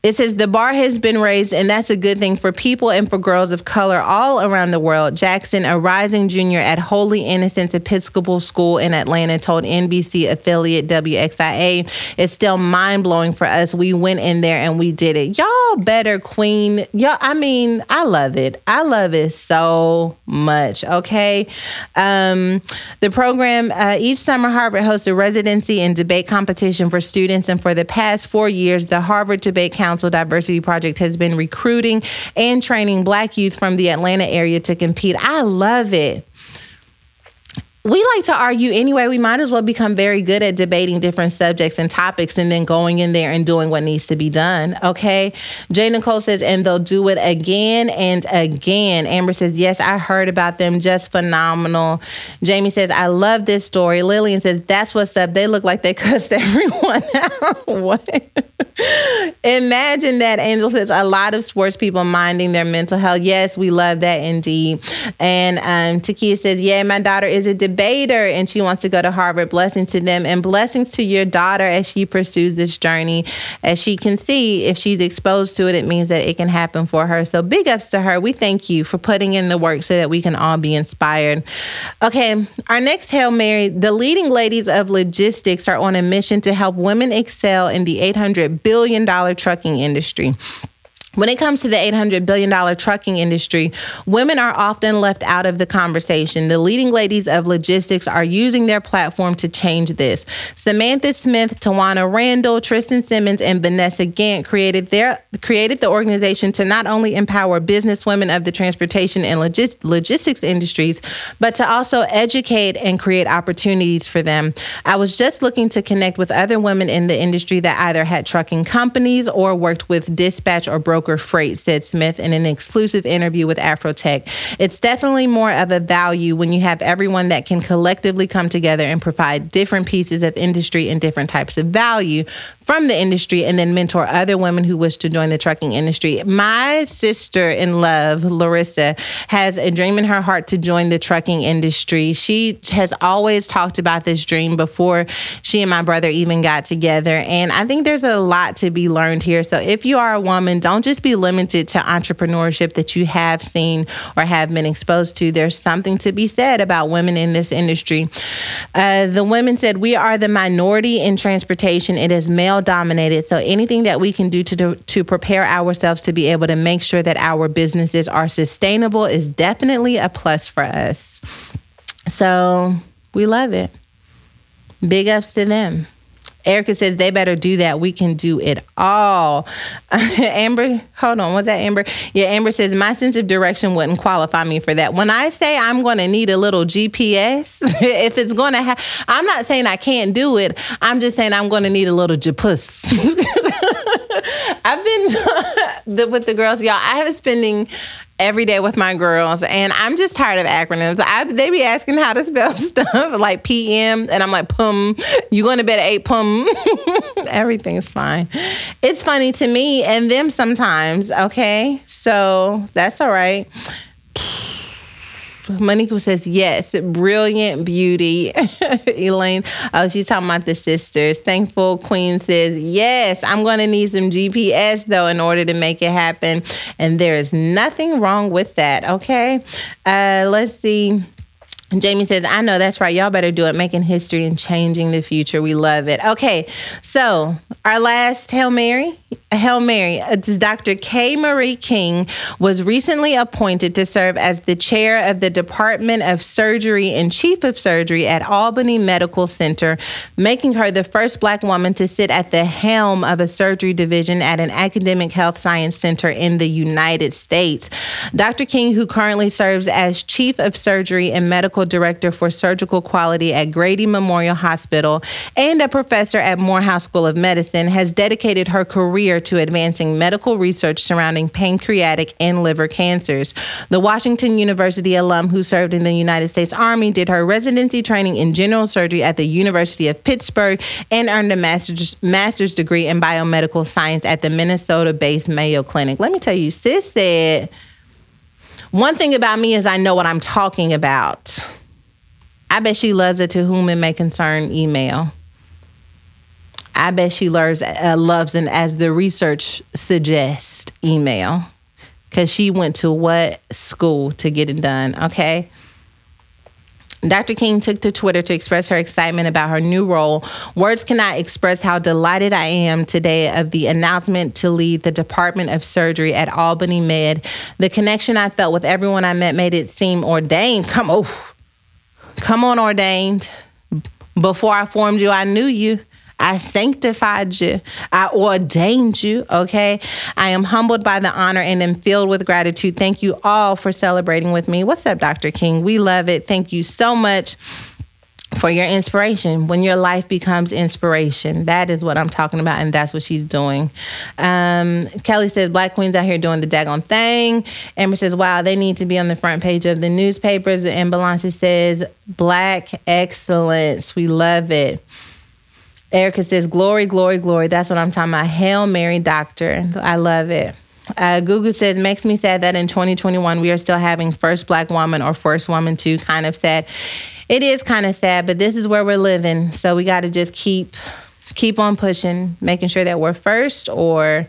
It says the bar has been raised, and that's a good thing for people and for girls of color all around the world. Jackson, a rising junior at Holy Innocents Episcopal School in Atlanta, told NBC affiliate WXIA, It's still mind blowing for us. We went in there and we did it. Y'all better, Queen. Y'all, I mean, I love it. I love it so much. Okay. Um, the program, uh, each summer, Harvard hosts a residency and debate competition for students, and for the past four years, the Harvard Debate Council Council Diversity Project has been recruiting and training Black youth from the Atlanta area to compete. I love it we like to argue anyway. We might as well become very good at debating different subjects and topics and then going in there and doing what needs to be done. Okay. Jay Nicole says, and they'll do it again and again. Amber says, yes, I heard about them. Just phenomenal. Jamie says, I love this story. Lillian says, that's what's up. They look like they cussed everyone out. what? Imagine that. Angel says, a lot of sports people minding their mental health. Yes, we love that indeed. And um, Takia says, yeah, my daughter is a debate Bader, and she wants to go to Harvard. Blessings to them and blessings to your daughter as she pursues this journey. As she can see, if she's exposed to it, it means that it can happen for her. So big ups to her. We thank you for putting in the work so that we can all be inspired. Okay, our next Hail Mary the leading ladies of logistics are on a mission to help women excel in the $800 billion trucking industry. When it comes to the $800 billion trucking industry, women are often left out of the conversation. The leading ladies of logistics are using their platform to change this. Samantha Smith, Tawana Randall, Tristan Simmons, and Vanessa Gant created their created the organization to not only empower business women of the transportation and logis- logistics industries, but to also educate and create opportunities for them. I was just looking to connect with other women in the industry that either had trucking companies or worked with dispatch or broker broker freight, said Smith in an exclusive interview with Afrotech. It's definitely more of a value when you have everyone that can collectively come together and provide different pieces of industry and different types of value from the industry and then mentor other women who wish to join the trucking industry. My sister in love, Larissa, has a dream in her heart to join the trucking industry. She has always talked about this dream before she and my brother even got together. And I think there's a lot to be learned here. So if you are a woman, don't just be limited to entrepreneurship that you have seen or have been exposed to. There's something to be said about women in this industry. Uh, the women said, We are the minority in transportation. It is male dominated. So anything that we can do to to prepare ourselves to be able to make sure that our businesses are sustainable is definitely a plus for us. So we love it. Big ups to them. Erica says they better do that. We can do it all. Amber, hold on. What's that, Amber? Yeah, Amber says my sense of direction wouldn't qualify me for that. When I say I'm going to need a little GPS, if it's going to have, I'm not saying I can't do it. I'm just saying I'm going to need a little japus. I've been with the girls, y'all. I have spending every day with my girls, and I'm just tired of acronyms. I, they be asking how to spell stuff like PM, and I'm like, pum, you going to bed at 8 pum. Everything's fine. It's funny to me and them sometimes, okay? So that's all right. Monica says yes. Brilliant beauty. Elaine, oh, she's talking about the sisters. Thankful Queen says yes. I'm going to need some GPS though in order to make it happen, and there is nothing wrong with that. Okay, uh, let's see. Jamie says, I know that's right. Y'all better do it, making history and changing the future. We love it. Okay, so our last Hail Mary, Hail Mary, uh, it's Dr. K. Marie King was recently appointed to serve as the chair of the Department of Surgery and Chief of Surgery at Albany Medical Center, making her the first Black woman to sit at the helm of a surgery division at an academic health science center in the United States. Dr. King, who currently serves as Chief of Surgery and Medical Director for Surgical Quality at Grady Memorial Hospital and a professor at Morehouse School of Medicine, has dedicated her career to advancing medical research surrounding pancreatic and liver cancers. The Washington University alum who served in the United States Army did her residency training in general surgery at the University of Pittsburgh and earned a master's, master's degree in biomedical science at the Minnesota based Mayo Clinic. Let me tell you, sis said, one thing about me is I know what I'm talking about. I bet she loves it to whom it may concern email. I bet she loves uh, loves an as the research suggests email because she went to what school to get it done. Okay. Dr. King took to Twitter to express her excitement about her new role. Words cannot express how delighted I am today of the announcement to lead the Department of Surgery at Albany Med. The connection I felt with everyone I met made it seem ordained. Come on, come on, ordained. Before I formed you, I knew you. I sanctified you. I ordained you. Okay. I am humbled by the honor and am filled with gratitude. Thank you all for celebrating with me. What's up, Dr. King? We love it. Thank you so much for your inspiration when your life becomes inspiration that is what i'm talking about and that's what she's doing um, kelly says black queens out here doing the daggone thing amber says wow they need to be on the front page of the newspapers and Belancy says black excellence we love it Erica says, Glory, glory, glory. That's what I'm talking about. Hail Mary, doctor. I love it. Uh, Google says, makes me sad that in 2021 we are still having first black woman or first woman too. Kind of sad. It is kind of sad, but this is where we're living. So we got to just keep keep on pushing, making sure that we're first or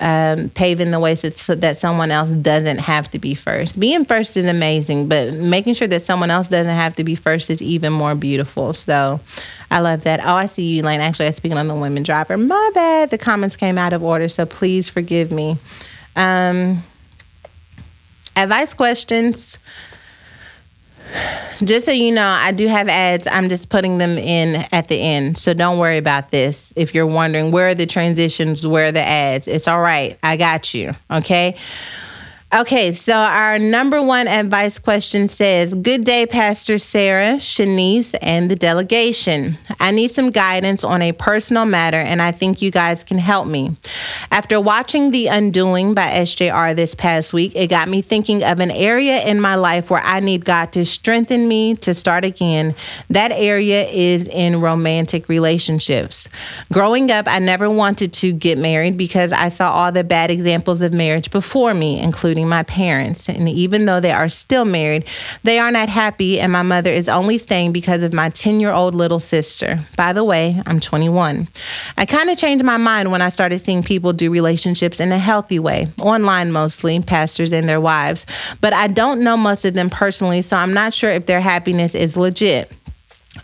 um, paving the way so, so that someone else doesn't have to be first. Being first is amazing, but making sure that someone else doesn't have to be first is even more beautiful. So I love that. Oh, I see you, Elaine. Actually, I was speaking on the women driver. My bad. The comments came out of order, so please forgive me. Um, advice questions just so you know, I do have ads. I'm just putting them in at the end. So don't worry about this. If you're wondering where are the transitions, where are the ads, it's all right. I got you. Okay. Okay, so our number one advice question says Good day, Pastor Sarah, Shanice, and the delegation. I need some guidance on a personal matter, and I think you guys can help me. After watching The Undoing by SJR this past week, it got me thinking of an area in my life where I need God to strengthen me to start again. That area is in romantic relationships. Growing up, I never wanted to get married because I saw all the bad examples of marriage before me, including my parents. And even though they are still married, they are not happy, and my mother is only staying because of my 10 year old little sister. By the way, I'm 21. I kind of changed my mind when I started seeing people do relationships in a healthy way, online mostly, pastors and their wives. But I don't know most of them personally, so I'm not sure if their happiness is legit.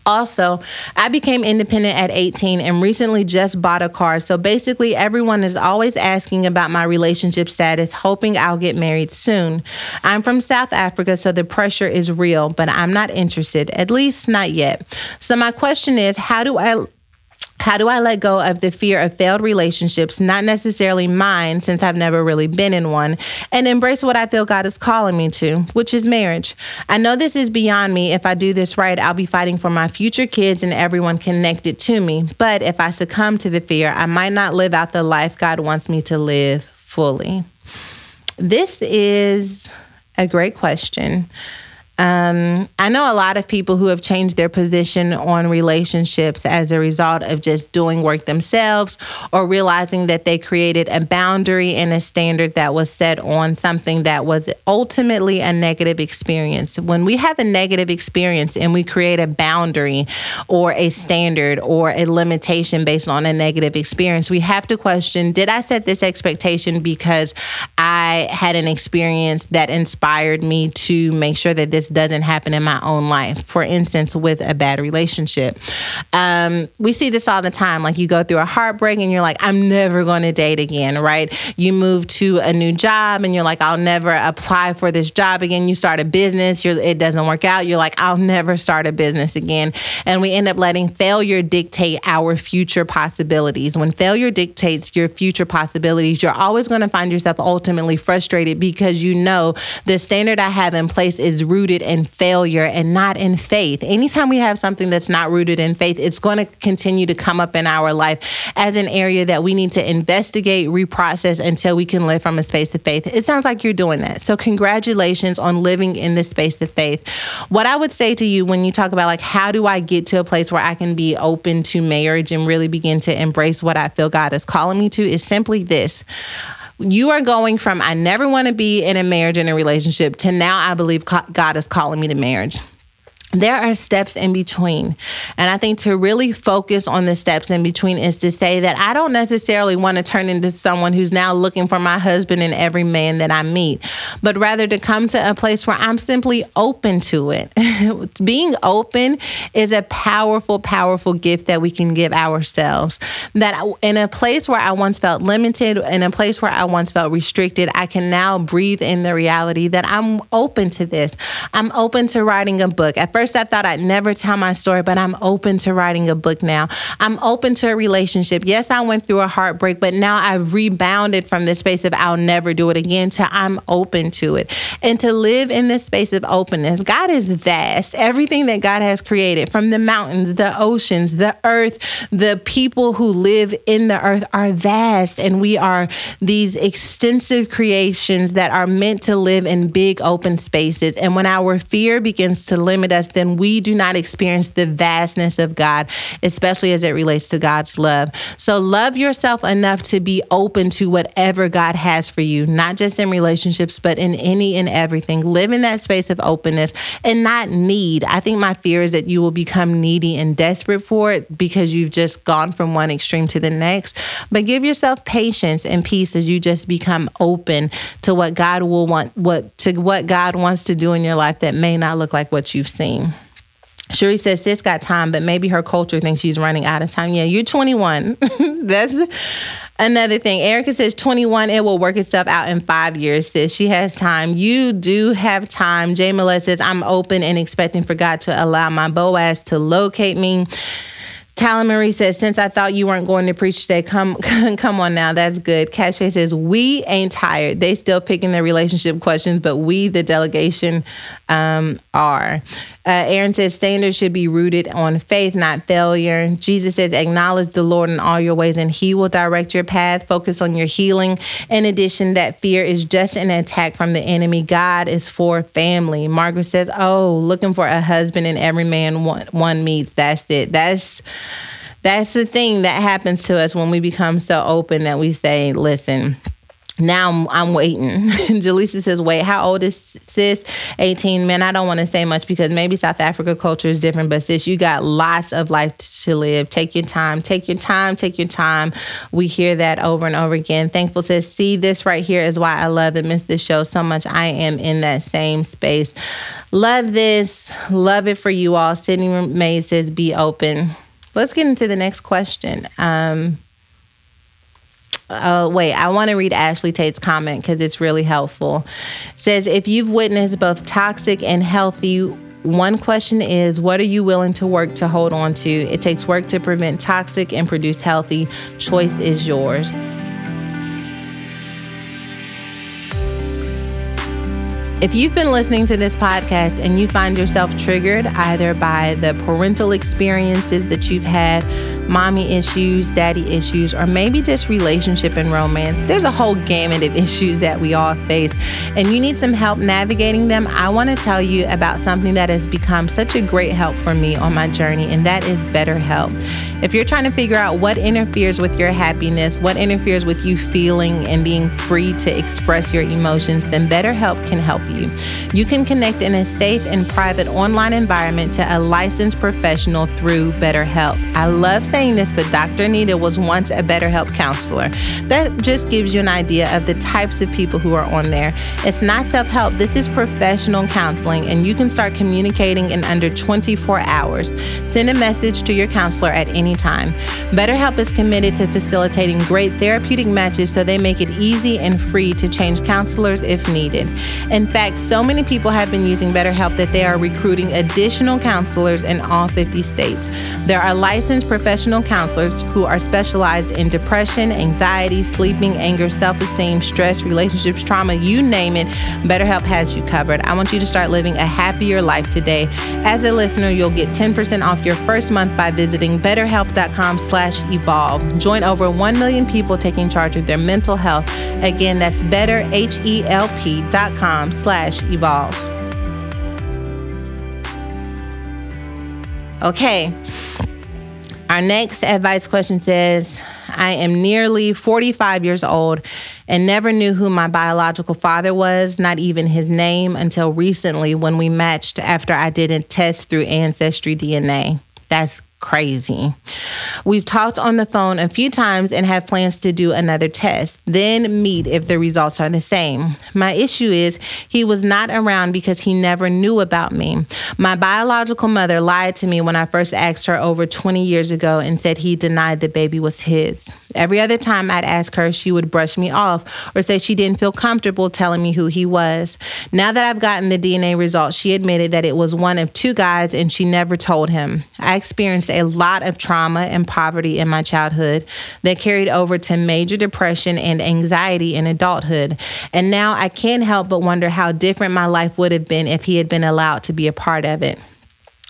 Also, I became independent at 18 and recently just bought a car. So basically, everyone is always asking about my relationship status, hoping I'll get married soon. I'm from South Africa, so the pressure is real, but I'm not interested, at least not yet. So, my question is how do I how do I let go of the fear of failed relationships, not necessarily mine, since I've never really been in one, and embrace what I feel God is calling me to, which is marriage? I know this is beyond me. If I do this right, I'll be fighting for my future kids and everyone connected to me. But if I succumb to the fear, I might not live out the life God wants me to live fully. This is a great question. Um, I know a lot of people who have changed their position on relationships as a result of just doing work themselves or realizing that they created a boundary and a standard that was set on something that was ultimately a negative experience. When we have a negative experience and we create a boundary or a standard or a limitation based on a negative experience, we have to question Did I set this expectation because I had an experience that inspired me to make sure that this this doesn't happen in my own life. For instance, with a bad relationship. Um, we see this all the time. Like you go through a heartbreak and you're like, I'm never going to date again, right? You move to a new job and you're like, I'll never apply for this job again. You start a business, it doesn't work out. You're like, I'll never start a business again. And we end up letting failure dictate our future possibilities. When failure dictates your future possibilities, you're always going to find yourself ultimately frustrated because you know the standard I have in place is rooted rooted in failure and not in faith. Anytime we have something that's not rooted in faith, it's going to continue to come up in our life as an area that we need to investigate, reprocess until we can live from a space of faith. It sounds like you're doing that. So, congratulations on living in this space of faith. What I would say to you when you talk about, like, how do I get to a place where I can be open to marriage and really begin to embrace what I feel God is calling me to is simply this you are going from I never want to be in a marriage and a relationship to now I believe God is calling me to marriage there are steps in between. And I think to really focus on the steps in between is to say that I don't necessarily want to turn into someone who's now looking for my husband in every man that I meet, but rather to come to a place where I'm simply open to it. Being open is a powerful, powerful gift that we can give ourselves. That in a place where I once felt limited, in a place where I once felt restricted, I can now breathe in the reality that I'm open to this. I'm open to writing a book. At first, first I thought I'd never tell my story, but I'm open to writing a book now. I'm open to a relationship. Yes, I went through a heartbreak, but now I've rebounded from this space of I'll never do it again to I'm open to it. And to live in this space of openness, God is vast. Everything that God has created, from the mountains, the oceans, the earth, the people who live in the earth are vast. And we are these extensive creations that are meant to live in big open spaces. And when our fear begins to limit us, us, then we do not experience the vastness of God, especially as it relates to God's love. So love yourself enough to be open to whatever God has for you, not just in relationships, but in any and everything. Live in that space of openness and not need. I think my fear is that you will become needy and desperate for it because you've just gone from one extreme to the next. But give yourself patience and peace as you just become open to what God will want, what to what God wants to do in your life that may not look like what you've seen. Shuri says sis got time, but maybe her culture thinks she's running out of time. Yeah, you're 21. That's another thing. Erica says 21, it will work itself out in five years, sis. She has time. You do have time. Jay Millett says, I'm open and expecting for God to allow my Boaz to locate me. Tala Marie says, since I thought you weren't going to preach today, come come on now. That's good. Cache says, we ain't tired. They still picking their relationship questions, but we, the delegation, um, are. Uh, Aaron says standards should be rooted on faith, not failure. Jesus says, acknowledge the Lord in all your ways and he will direct your path. Focus on your healing. In addition, that fear is just an attack from the enemy. God is for family. Margaret says, oh, looking for a husband and every man one, one meets. That's it. That's that's the thing that happens to us when we become so open that we say, listen, now I'm, waiting. Jaleesa says, wait, how old is sis? 18. Man, I don't want to say much because maybe South Africa culture is different, but sis, you got lots of life to live. Take your time, take your time, take your time. We hear that over and over again. Thankful says, see, this right here is why I love and miss this show so much. I am in that same space. Love this. Love it for you all. Sydney May says, be open. Let's get into the next question. Um, uh, wait, I want to read Ashley Tate's comment because it's really helpful. It says, if you've witnessed both toxic and healthy, one question is, what are you willing to work to hold on to? It takes work to prevent toxic and produce healthy. Choice is yours. If you've been listening to this podcast and you find yourself triggered either by the parental experiences that you've had, mommy issues, daddy issues, or maybe just relationship and romance, there's a whole gamut of issues that we all face, and you need some help navigating them, I want to tell you about something that has become such a great help for me on my journey, and that is BetterHelp. If you're trying to figure out what interferes with your happiness, what interferes with you feeling and being free to express your emotions, then BetterHelp can help you. You can connect in a safe and private online environment to a licensed professional through BetterHelp. I love saying this, but Dr. Anita was once a BetterHelp counselor. That just gives you an idea of the types of people who are on there. It's not self help, this is professional counseling, and you can start communicating in under 24 hours. Send a message to your counselor at any time. BetterHelp is committed to facilitating great therapeutic matches so they make it easy and free to change counselors if needed. In fact, so many people have been using BetterHelp that they are recruiting additional counselors in all 50 states. There are licensed professional counselors who are specialized in depression, anxiety, sleeping, anger, self esteem, stress, relationships, trauma you name it. BetterHelp has you covered. I want you to start living a happier life today. As a listener, you'll get 10% off your first month by visiting betterhelp.com slash evolve. Join over 1 million people taking charge of their mental health. Again, that's betterhelp.com slash evolve. Okay. Our next advice question says I am nearly 45 years old and never knew who my biological father was, not even his name, until recently when we matched after I did a test through Ancestry DNA. That's crazy. We've talked on the phone a few times and have plans to do another test, then meet if the results are the same. My issue is he was not around because he never knew about me. My biological mother lied to me when I first asked her over 20 years ago and said he denied the baby was his. Every other time I'd ask her, she would brush me off or say she didn't feel comfortable telling me who he was. Now that I've gotten the DNA results, she admitted that it was one of two guys and she never told him. I experienced a lot of trauma and poverty in my childhood that carried over to major depression and anxiety in adulthood. And now I can't help but wonder how different my life would have been if he had been allowed to be a part of it.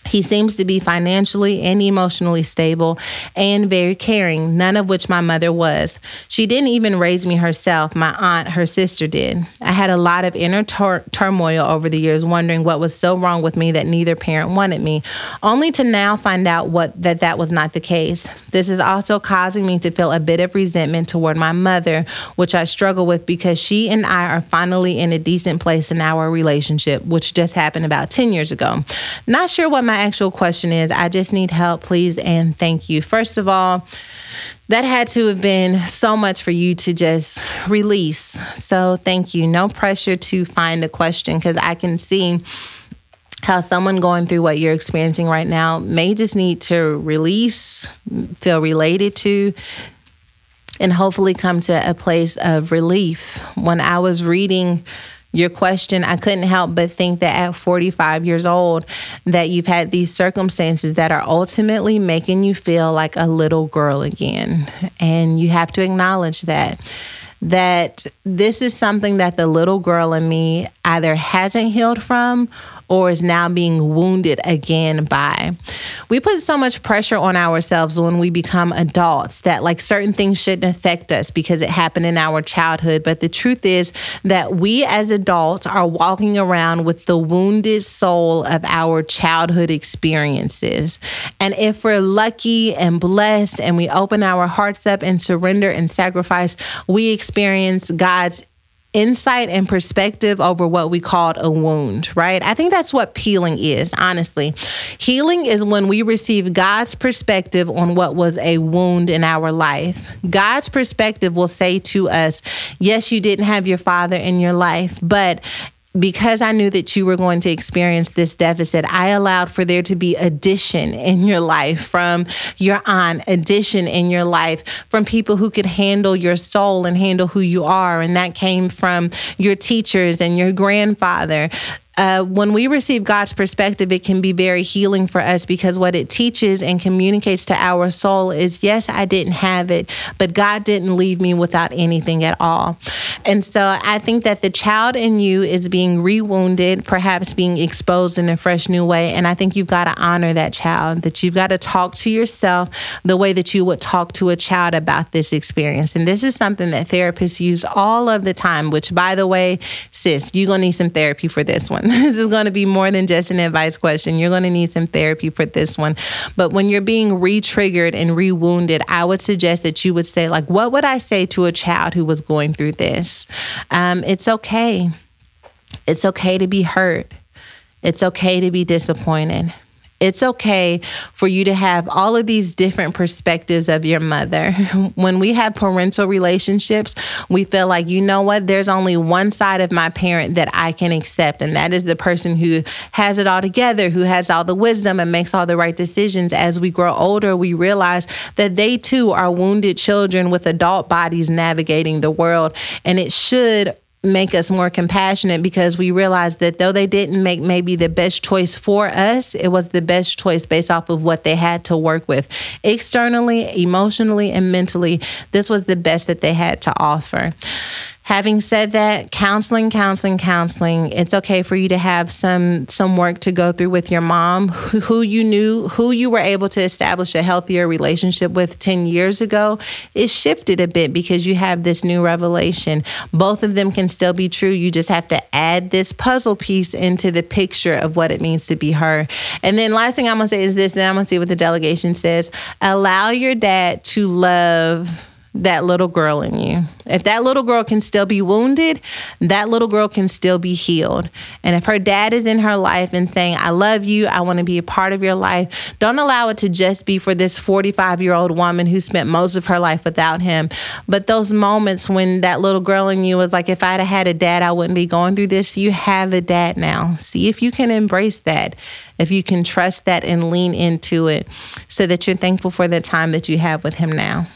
He seems to be financially and emotionally stable and very caring, none of which my mother was. She didn't even raise me herself. My aunt, her sister, did. I had a lot of inner tur- turmoil over the years, wondering what was so wrong with me that neither parent wanted me, only to now find out what that that was not the case. This is also causing me to feel a bit of resentment toward my mother, which I struggle with because she and I are finally in a decent place in our relationship, which just happened about 10 years ago. Not sure what my actual question is. I just need help, please, and thank you. First of all, that had to have been so much for you to just release. So, thank you. No pressure to find a question because I can see how someone going through what you're experiencing right now may just need to release, feel related to, and hopefully come to a place of relief. When I was reading your question, I couldn't help but think that at 45 years old that you've had these circumstances that are ultimately making you feel like a little girl again. And you have to acknowledge that that this is something that the little girl in me either hasn't healed from or is now being wounded again by. We put so much pressure on ourselves when we become adults that like certain things shouldn't affect us because it happened in our childhood. But the truth is that we as adults are walking around with the wounded soul of our childhood experiences. And if we're lucky and blessed and we open our hearts up and surrender and sacrifice, we experience God's insight and perspective over what we called a wound, right? I think that's what healing is, honestly. Healing is when we receive God's perspective on what was a wound in our life. God's perspective will say to us, Yes, you didn't have your father in your life, but because I knew that you were going to experience this deficit, I allowed for there to be addition in your life from your aunt, addition in your life from people who could handle your soul and handle who you are. And that came from your teachers and your grandfather uh, when we receive God's perspective, it can be very healing for us because what it teaches and communicates to our soul is yes, I didn't have it, but God didn't leave me without anything at all. And so I think that the child in you is being rewounded, perhaps being exposed in a fresh new way. And I think you've got to honor that child, that you've got to talk to yourself the way that you would talk to a child about this experience. And this is something that therapists use all of the time, which, by the way, sis, you're going to need some therapy for this one. this is going to be more than just an advice question. You're going to need some therapy for this one. But when you're being re triggered and re wounded, I would suggest that you would say, like, what would I say to a child who was going through this? Um, it's okay. It's okay to be hurt. It's okay to be disappointed. It's okay for you to have all of these different perspectives of your mother. When we have parental relationships, we feel like, you know what, there's only one side of my parent that I can accept, and that is the person who has it all together, who has all the wisdom and makes all the right decisions. As we grow older, we realize that they too are wounded children with adult bodies navigating the world, and it should make us more compassionate because we realize that though they didn't make maybe the best choice for us, it was the best choice based off of what they had to work with externally, emotionally, and mentally. This was the best that they had to offer. Having said that, counseling, counseling, counseling. It's okay for you to have some some work to go through with your mom, who, you knew, who you were able to establish a healthier relationship with 10 years ago. It shifted a bit because you have this new revelation. Both of them can still be true. You just have to add this puzzle piece into the picture of what it means to be her. And then last thing I'm gonna say is this, then I'm gonna see what the delegation says. Allow your dad to love that little girl in you. If that little girl can still be wounded, that little girl can still be healed. And if her dad is in her life and saying, I love you, I want to be a part of your life, don't allow it to just be for this 45 year old woman who spent most of her life without him. But those moments when that little girl in you was like, if I'd have had a dad, I wouldn't be going through this. You have a dad now. See if you can embrace that if you can trust that and lean into it so that you're thankful for the time that you have with him now.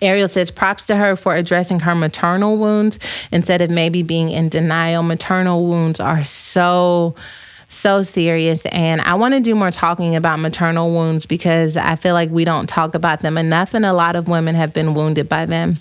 Ariel says props to her for addressing her maternal wounds instead of maybe being in denial. Maternal wounds are so so serious. And I want to do more talking about maternal wounds because I feel like we don't talk about them enough, and a lot of women have been wounded by them.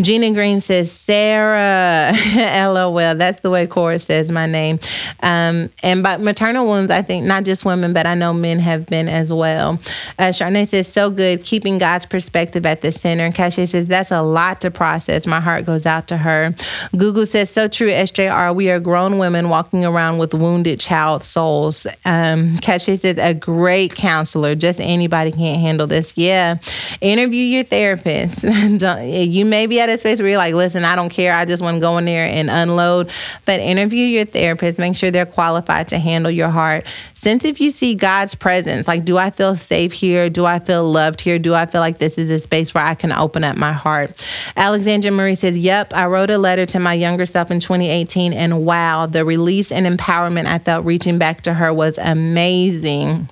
Gina Green says, Sarah, lol. That's the way Cora says my name. Um, and by maternal wounds, I think not just women, but I know men have been as well. Uh, says, so good, keeping God's perspective at the center. And Cashay says, that's a lot to process. My heart goes out to her. Google says, so true, SJR. We are grown women walking around with wounded child souls. Um, Cashay says, a great counselor. Just anybody can't handle this. Yeah. Interview your therapist. you may be at a space where you're like, listen, I don't care. I just want to go in there and unload. But interview your therapist. Make sure they're qualified to handle your heart. Since if you see God's presence, like, do I feel safe here? Do I feel loved here? Do I feel like this is a space where I can open up my heart? Alexandra Marie says, Yep, I wrote a letter to my younger self in 2018, and wow, the release and empowerment I felt reaching back to her was amazing.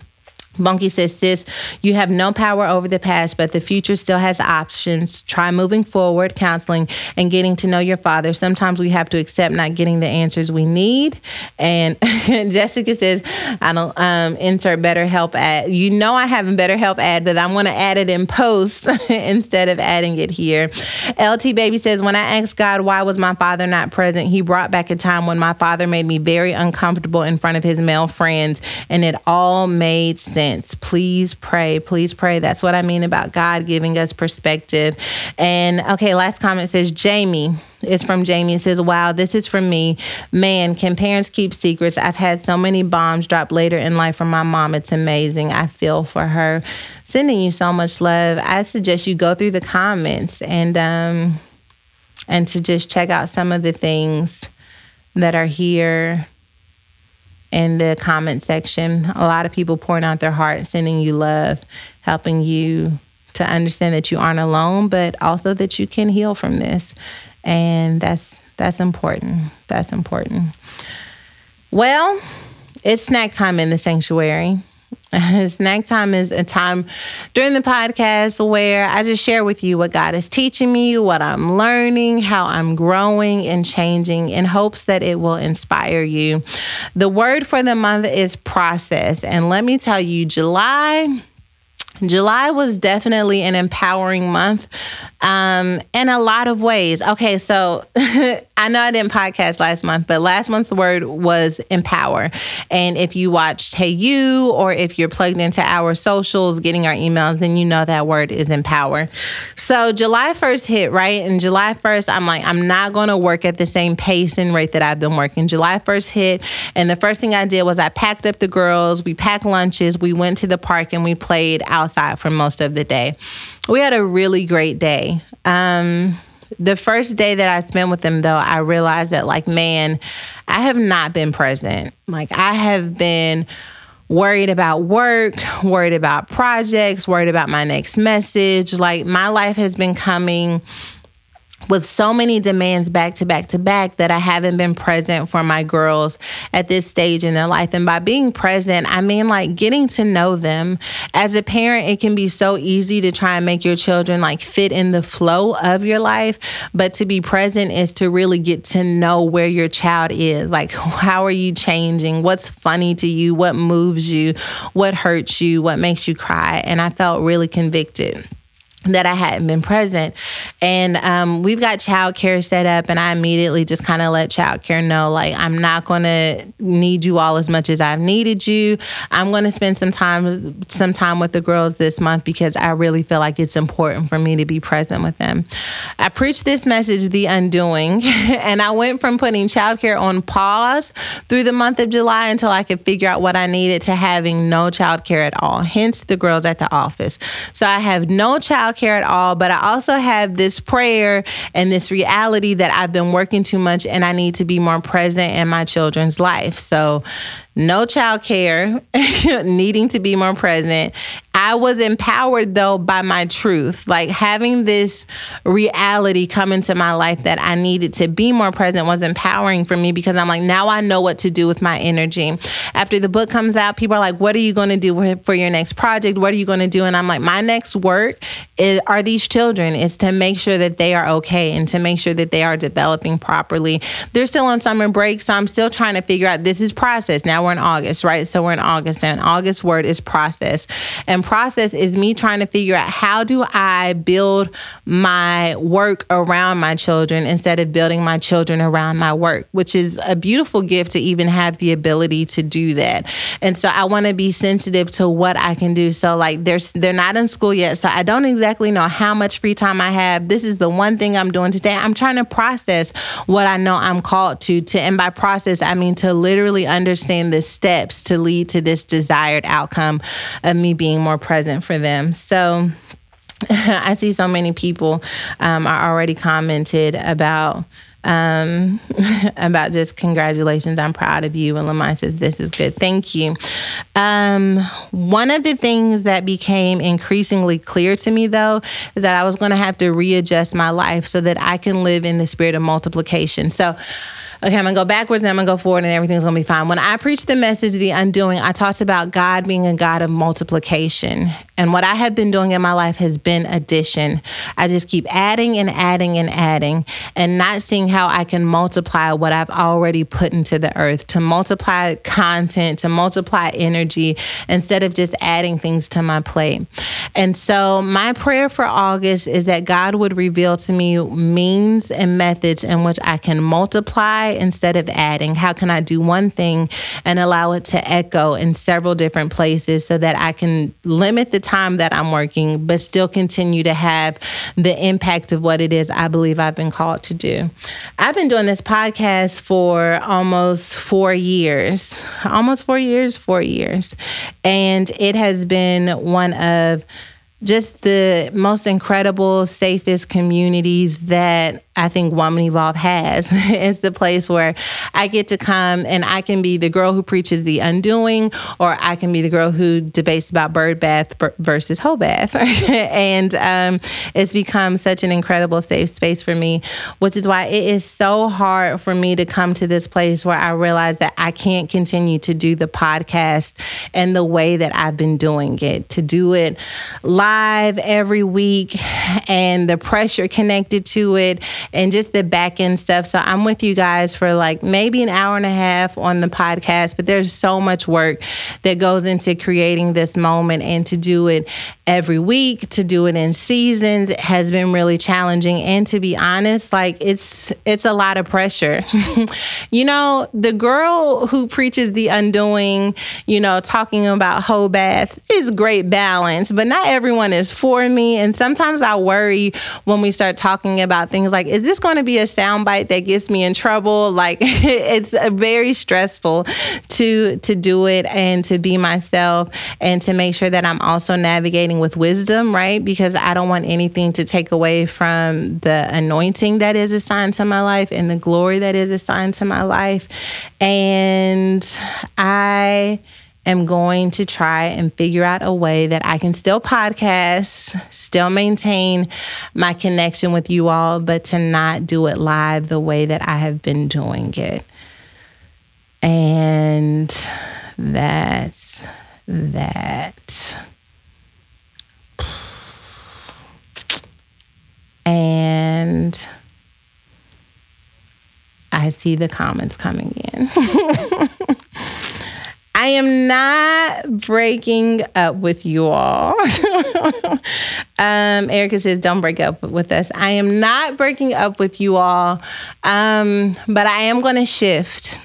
Bunky says, sis, you have no power over the past, but the future still has options. Try moving forward, counseling, and getting to know your father. Sometimes we have to accept not getting the answers we need. And Jessica says, I don't um, insert better help ad. You know I have a better help ad, but I'm going to add it in post instead of adding it here. LT Baby says, when I asked God why was my father not present, he brought back a time when my father made me very uncomfortable in front of his male friends, and it all made sense Please pray. Please pray. That's what I mean about God giving us perspective. And okay, last comment says Jamie. It's from Jamie. It says, Wow, this is from me. Man, can parents keep secrets? I've had so many bombs drop later in life from my mom. It's amazing. I feel for her. Sending you so much love. I suggest you go through the comments and um and to just check out some of the things that are here in the comment section. A lot of people pouring out their heart, sending you love, helping you to understand that you aren't alone, but also that you can heal from this. And that's that's important. That's important. Well, it's snack time in the sanctuary. Snack time is a time during the podcast where I just share with you what God is teaching me, what I'm learning, how I'm growing and changing in hopes that it will inspire you. The word for the month is process. And let me tell you, July. July was definitely an empowering month um, in a lot of ways. Okay, so I know I didn't podcast last month, but last month's word was empower. And if you watched Hey You or if you're plugged into our socials, getting our emails, then you know that word is empower. So July 1st hit, right? And July 1st, I'm like, I'm not going to work at the same pace and rate that I've been working. July 1st hit, and the first thing I did was I packed up the girls, we packed lunches, we went to the park, and we played outside for most of the day we had a really great day. Um, the first day that I spent with them, though, I realized that, like, man, I have not been present. Like, I have been worried about work, worried about projects, worried about my next message. Like, my life has been coming with so many demands back to back to back that I haven't been present for my girls at this stage in their life. And by being present, I mean like getting to know them. As a parent, it can be so easy to try and make your children like fit in the flow of your life. But to be present is to really get to know where your child is. Like, how are you changing? What's funny to you? What moves you? What hurts you? What makes you cry? And I felt really convicted that I hadn't been present. And um, we've got childcare set up, and I immediately just kind of let childcare know, like, I'm not going to need you all as much as I've needed you. I'm going to spend some time, some time with the girls this month because I really feel like it's important for me to be present with them. I preached this message, The Undoing, and I went from putting childcare on pause through the month of July until I could figure out what I needed to having no childcare at all, hence the girls at the office. So I have no child care at all, but I also have this prayer and this reality that I've been working too much and I need to be more present in my children's life. So no child care, needing to be more present. I was empowered though by my truth, like having this reality come into my life that I needed to be more present was empowering for me because I'm like, now I know what to do with my energy. After the book comes out, people are like, what are you going to do for your next project? What are you going to do? And I'm like, my next work is, are these children, is to make sure that they are okay and to make sure that they are developing properly. They're still on summer break, so I'm still trying to figure out this is process. Now we're in August, right? So we're in August, and August word is process. And process is me trying to figure out how do I build my work around my children instead of building my children around my work, which is a beautiful gift to even have the ability to do that. And so I want to be sensitive to what I can do. So like there's they're not in school yet, so I don't exactly know how much free time I have. This is the one thing I'm doing today. I'm trying to process what I know I'm called to to and by process I mean to literally understand the steps to lead to this desired outcome of me being more present for them. So I see so many people um, are already commented about um, about just congratulations. I'm proud of you. And Lamont says, This is good. Thank you. Um, one of the things that became increasingly clear to me, though, is that I was going to have to readjust my life so that I can live in the spirit of multiplication. So, okay, I'm gonna go backwards and I'm gonna go forward and everything's gonna be fine. When I preached the message, The Undoing, I talked about God being a God of multiplication. And what I have been doing in my life has been addition. I just keep adding and adding and adding and not seeing how I can multiply what I've already put into the earth, to multiply content, to multiply energy, instead of just adding things to my plate. And so, my prayer for August is that God would reveal to me means and methods in which I can multiply instead of adding. How can I do one thing and allow it to echo in several different places so that I can limit the time that I'm working, but still continue to have the impact of what it is I believe I've been called to do. I've been doing this podcast for almost four years, almost four years, four years. And it has been one of just the most incredible, safest communities that I think Woman Evolve has. is the place where I get to come and I can be the girl who preaches the undoing, or I can be the girl who debates about bird bath versus whole bath. and um, it's become such an incredible safe space for me, which is why it is so hard for me to come to this place where I realize that I can't continue to do the podcast and the way that I've been doing it, to do it live every week and the pressure connected to it and just the back end stuff. So I'm with you guys for like maybe an hour and a half on the podcast, but there's so much work that goes into creating this moment and to do it every week, to do it in seasons has been really challenging. And to be honest, like it's it's a lot of pressure. you know, the girl who preaches the undoing, you know, talking about whole bath is great balance, but not everyone is for me. And sometimes I worry when we start talking about things like, is this going to be a soundbite that gets me in trouble? Like it's very stressful to to do it and to be myself and to make sure that I'm also navigating with wisdom, right? Because I don't want anything to take away from the anointing that is assigned to my life and the glory that is assigned to my life. And I am going to try and figure out a way that I can still podcast, still maintain my connection with you all, but to not do it live the way that I have been doing it. And that's that. And I see the comments coming in. I am not breaking up with you all. um, Erica says, don't break up with us. I am not breaking up with you all, um, but I am going to shift.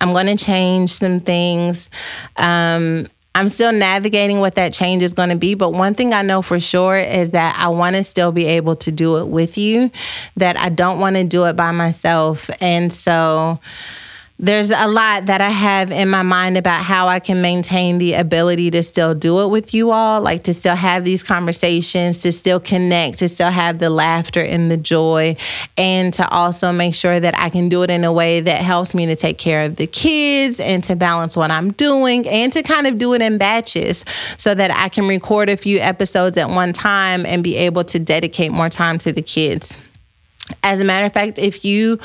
I'm going to change some things. Um, I'm still navigating what that change is going to be. But one thing I know for sure is that I want to still be able to do it with you, that I don't want to do it by myself. And so, there's a lot that I have in my mind about how I can maintain the ability to still do it with you all, like to still have these conversations, to still connect, to still have the laughter and the joy, and to also make sure that I can do it in a way that helps me to take care of the kids and to balance what I'm doing and to kind of do it in batches so that I can record a few episodes at one time and be able to dedicate more time to the kids. As a matter of fact, if you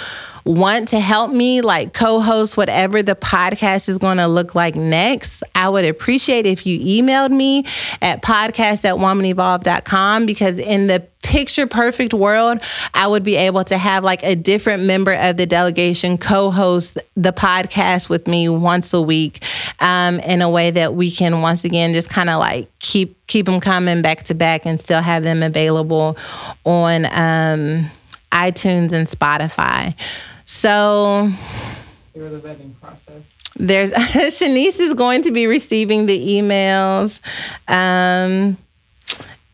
want to help me like co-host whatever the podcast is going to look like next, I would appreciate if you emailed me at podcast at womanevolve.com because in the picture perfect world, I would be able to have like a different member of the delegation co-host the podcast with me once a week, um, in a way that we can once again just kind of like keep keep them coming back to back and still have them available on um, iTunes and Spotify. So Through the vetting process. there's Shanice is going to be receiving the emails. Um,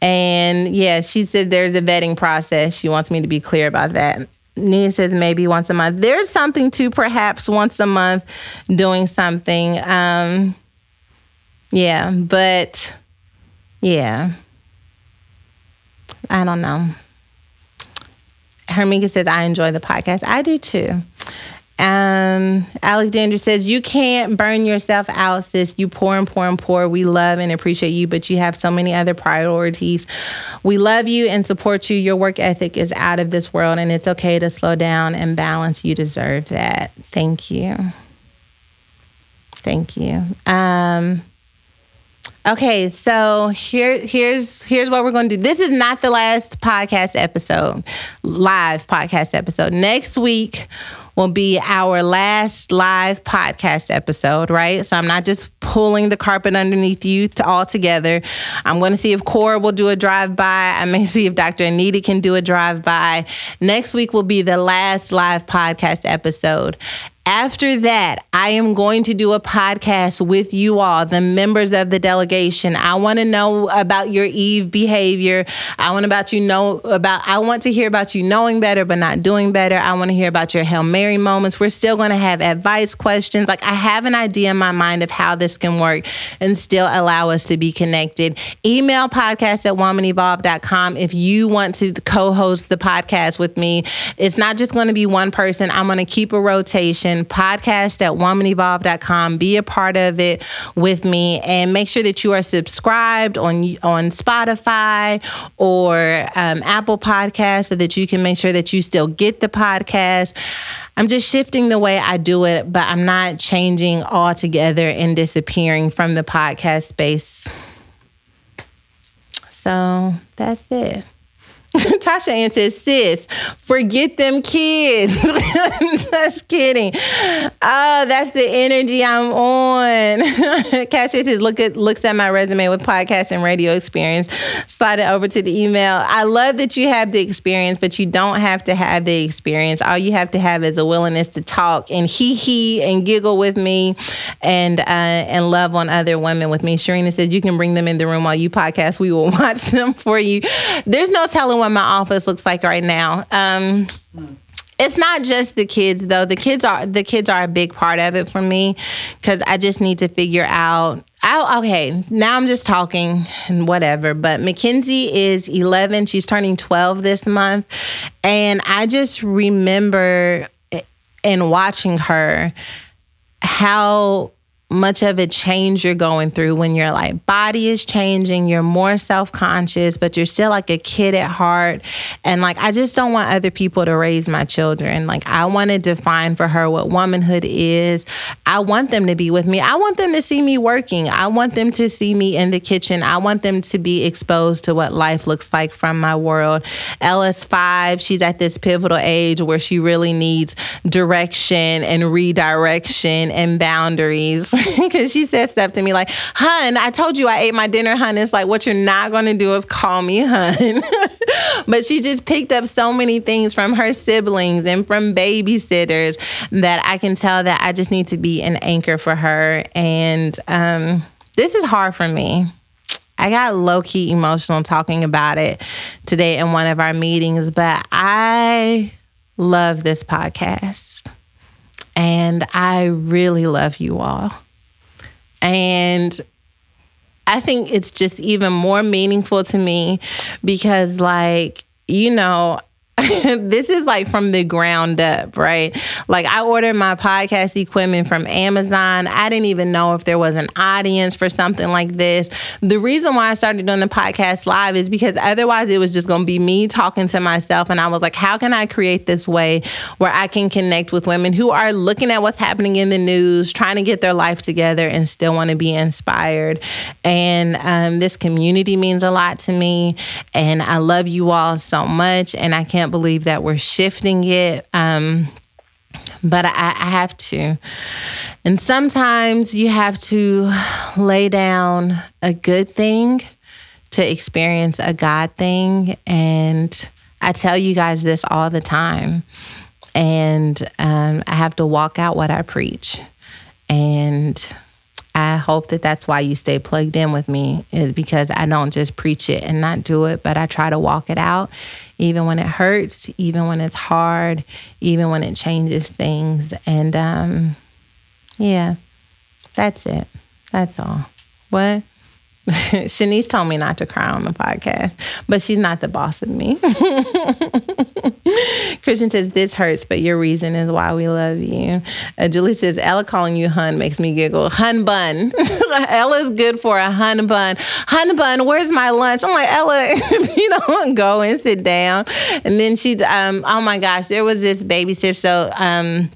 and yeah, she said there's a vetting process. She wants me to be clear about that. Nia says maybe once a month. There's something to perhaps once a month doing something. Um, yeah, but yeah, I don't know. Hermika says I enjoy the podcast. I do too. Um, Alexandra says, You can't burn yourself out, sis. You poor and poor and poor. We love and appreciate you, but you have so many other priorities. We love you and support you. Your work ethic is out of this world, and it's okay to slow down and balance. You deserve that. Thank you. Thank you. Um, Okay, so here here's here's what we're going to do. This is not the last podcast episode, live podcast episode. Next week will be our last live podcast episode, right? So I'm not just pulling the carpet underneath you to all together. I'm going to see if Cora will do a drive by. I may see if Dr. Anita can do a drive by. Next week will be the last live podcast episode. After that, I am going to do a podcast with you all, the members of the delegation. I want to know about your Eve behavior. I want about you know about I want to hear about you knowing better but not doing better. I want to hear about your Hail Mary moments. We're still going to have advice questions. Like I have an idea in my mind of how this can work and still allow us to be connected. Email podcast at womanevolve.com if you want to co-host the podcast with me. It's not just going to be one person. I'm going to keep a rotation podcast at womanevolve.com. Be a part of it with me and make sure that you are subscribed on on Spotify or um, Apple Podcasts so that you can make sure that you still get the podcast. I'm just shifting the way I do it, but I'm not changing altogether and disappearing from the podcast space. So that's it. Tasha Ann says, sis, forget them kids. Just kidding. Oh, that's the energy I'm on. Cassie says, look at looks at my resume with podcast and radio experience. Slide it over to the email. I love that you have the experience, but you don't have to have the experience. All you have to have is a willingness to talk and hee hee and giggle with me and uh, and love on other women with me. Sharina says, you can bring them in the room while you podcast. We will watch them for you. There's no telling what my office looks like right now. Um, it's not just the kids though. The kids are the kids are a big part of it for me because I just need to figure out. I, okay, now I'm just talking and whatever. But Mackenzie is 11. She's turning 12 this month, and I just remember in watching her how much of a change you're going through when your like body is changing you're more self-conscious but you're still like a kid at heart. And like i just don't want other people to raise my children. Like i want to define for her what womanhood is. I want them to be with me. I want them to see me working. I want them to see me in the kitchen. I want them to be exposed to what life looks like from my world. Ella's 5 she's at this pivotal age where she really needs direction and redirection and boundaries because she said stuff to me like, "Hun, I told you I ate my dinner, hun." It's like what you're not going to do is call me hun. but she just picked up so many things from her siblings and from babysitters that I can tell that I just need to be an anchor for her. And um, this is hard for me. I got low key emotional talking about it today in one of our meetings, but I love this podcast. And I really love you all. And I think it's just even more meaningful to me because, like, you know, this is like from the ground up, right? Like I ordered my podcast equipment from Amazon. I didn't even know if there was an audience for something like this. The reason why I started doing the podcast live is because otherwise it was just going to be me talking to myself. And I was like, how can I create this way where I can connect with women who are looking at what's happening in the news, trying to get their life together, and still want to be inspired? And um, this community means a lot to me. And I love you all so much. And I can't believe that we're shifting it. Um, but I, I have to. And sometimes you have to lay down a good thing to experience a God thing. And I tell you guys this all the time. And um, I have to walk out what I preach. And I hope that that's why you stay plugged in with me, is because I don't just preach it and not do it, but I try to walk it out, even when it hurts, even when it's hard, even when it changes things. And um, yeah, that's it. That's all. What? Shanice told me not to cry on the podcast, but she's not the boss of me. Christian says, This hurts, but your reason is why we love you. Uh, Julie says, Ella calling you hun makes me giggle. Hun bun. Ella's good for a hun bun. Hun bun, where's my lunch? I'm like, Ella, you know, go and sit down. And then she, um, oh my gosh, there was this babysitter. So, um,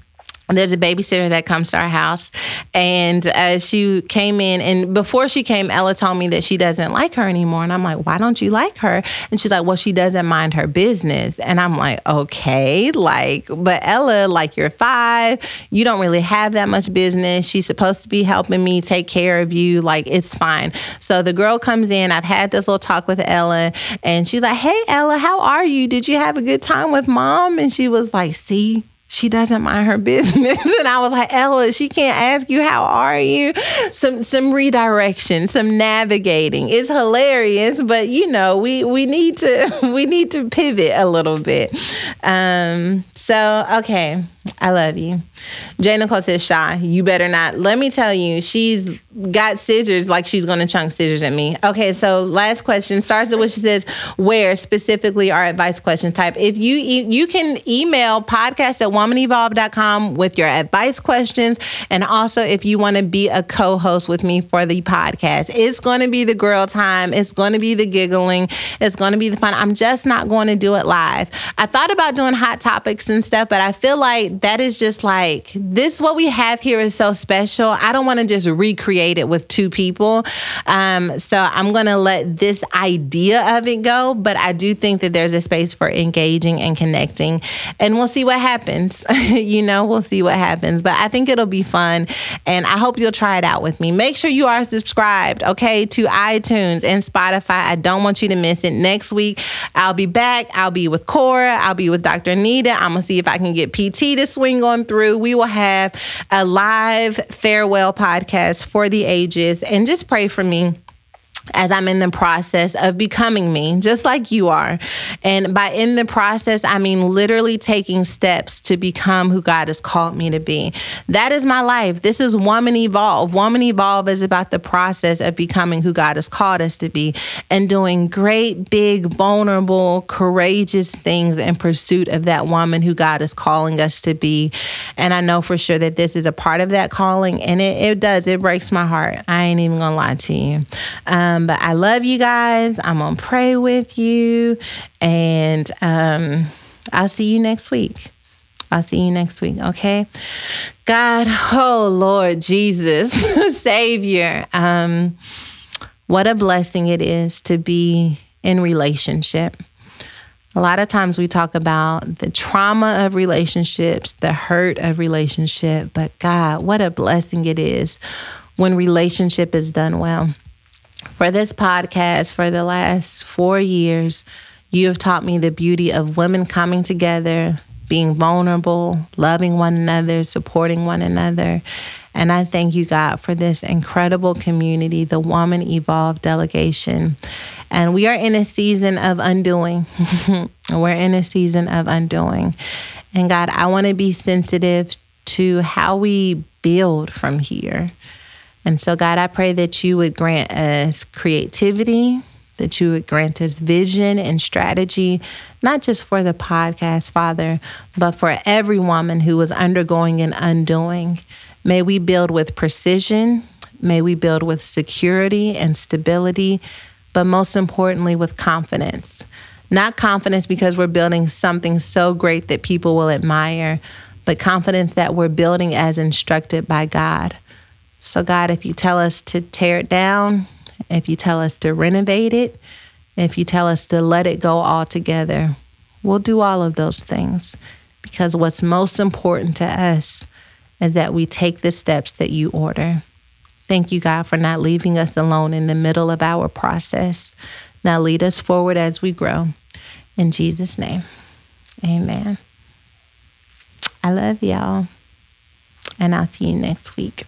there's a babysitter that comes to our house and uh, she came in and before she came ella told me that she doesn't like her anymore and i'm like why don't you like her? And she's like well she doesn't mind her business. And i'm like okay like but ella like you're five you don't really have that much business she's supposed to be helping me take care of you like it's fine. So the girl comes in i've had this little talk with ella and she's like hey ella how are you? Did you have a good time with mom? And she was like see she doesn't mind her business. and I was like, Ella, she can't ask you how are you? Some some redirection, some navigating. It's hilarious, but you know, we we need to we need to pivot a little bit. Um, so okay. I love you. Jay Nicole says, Shy, you better not. Let me tell you, she's got scissors like she's going to chunk scissors at me. Okay, so last question starts with what she says, where specifically our advice question type. If you e- you can email podcast at womanevolve.com with your advice questions. And also, if you want to be a co host with me for the podcast, it's going to be the girl time. It's going to be the giggling. It's going to be the fun. I'm just not going to do it live. I thought about doing hot topics and stuff, but I feel like that is just like this what we have here is so special. I don't want to just recreate it with two people. Um, so i'm going to let this idea of it go but i do think that there's a space for engaging and connecting and we'll see what happens. You know we'll see what happens but i think it'll be fun and i hope you'll try it out with me. Make sure you are subscribed okay to itunes and spotify. I don't want you to miss it. Next week i'll be back. I'll be with cora. I'll be with dr nita. I'm gonna see if i can get pt to swing on through, we will have a live farewell podcast for the ages. And just pray for me as I'm in the process of becoming me, just like you are. And by in the process, I mean literally taking steps to become who God has called me to be. That is my life. This is Woman Evolve. Woman Evolve is about the process of becoming who God has called us to be and doing great, big, vulnerable, courageous things in pursuit of that woman who God is calling us to be. And I know for sure that this is a part of that calling, and it, it does. It breaks my heart. I ain't even gonna lie to you. Um, um, but I love you guys. I'm going to pray with you. And um, I'll see you next week. I'll see you next week, okay? God, oh Lord Jesus, Savior, um, what a blessing it is to be in relationship. A lot of times we talk about the trauma of relationships, the hurt of relationship, but God, what a blessing it is when relationship is done well for this podcast for the last four years. You have taught me the beauty of women coming together, being vulnerable, loving one another, supporting one another. And I thank you, God, for this incredible community, the Woman Evolve delegation. And we are in a season of undoing. We're in a season of undoing. And God, I want to be sensitive to how we build from here. And so, God, I pray that you would grant us creativity, that you would grant us vision and strategy, not just for the podcast, Father, but for every woman who is undergoing an undoing. May we build with precision. May we build with security and stability, but most importantly, with confidence. Not confidence because we're building something so great that people will admire, but confidence that we're building as instructed by God. So, God, if you tell us to tear it down, if you tell us to renovate it, if you tell us to let it go altogether, we'll do all of those things because what's most important to us is that we take the steps that you order. Thank you, God, for not leaving us alone in the middle of our process. Now lead us forward as we grow. In Jesus' name, amen. I love y'all, and I'll see you next week.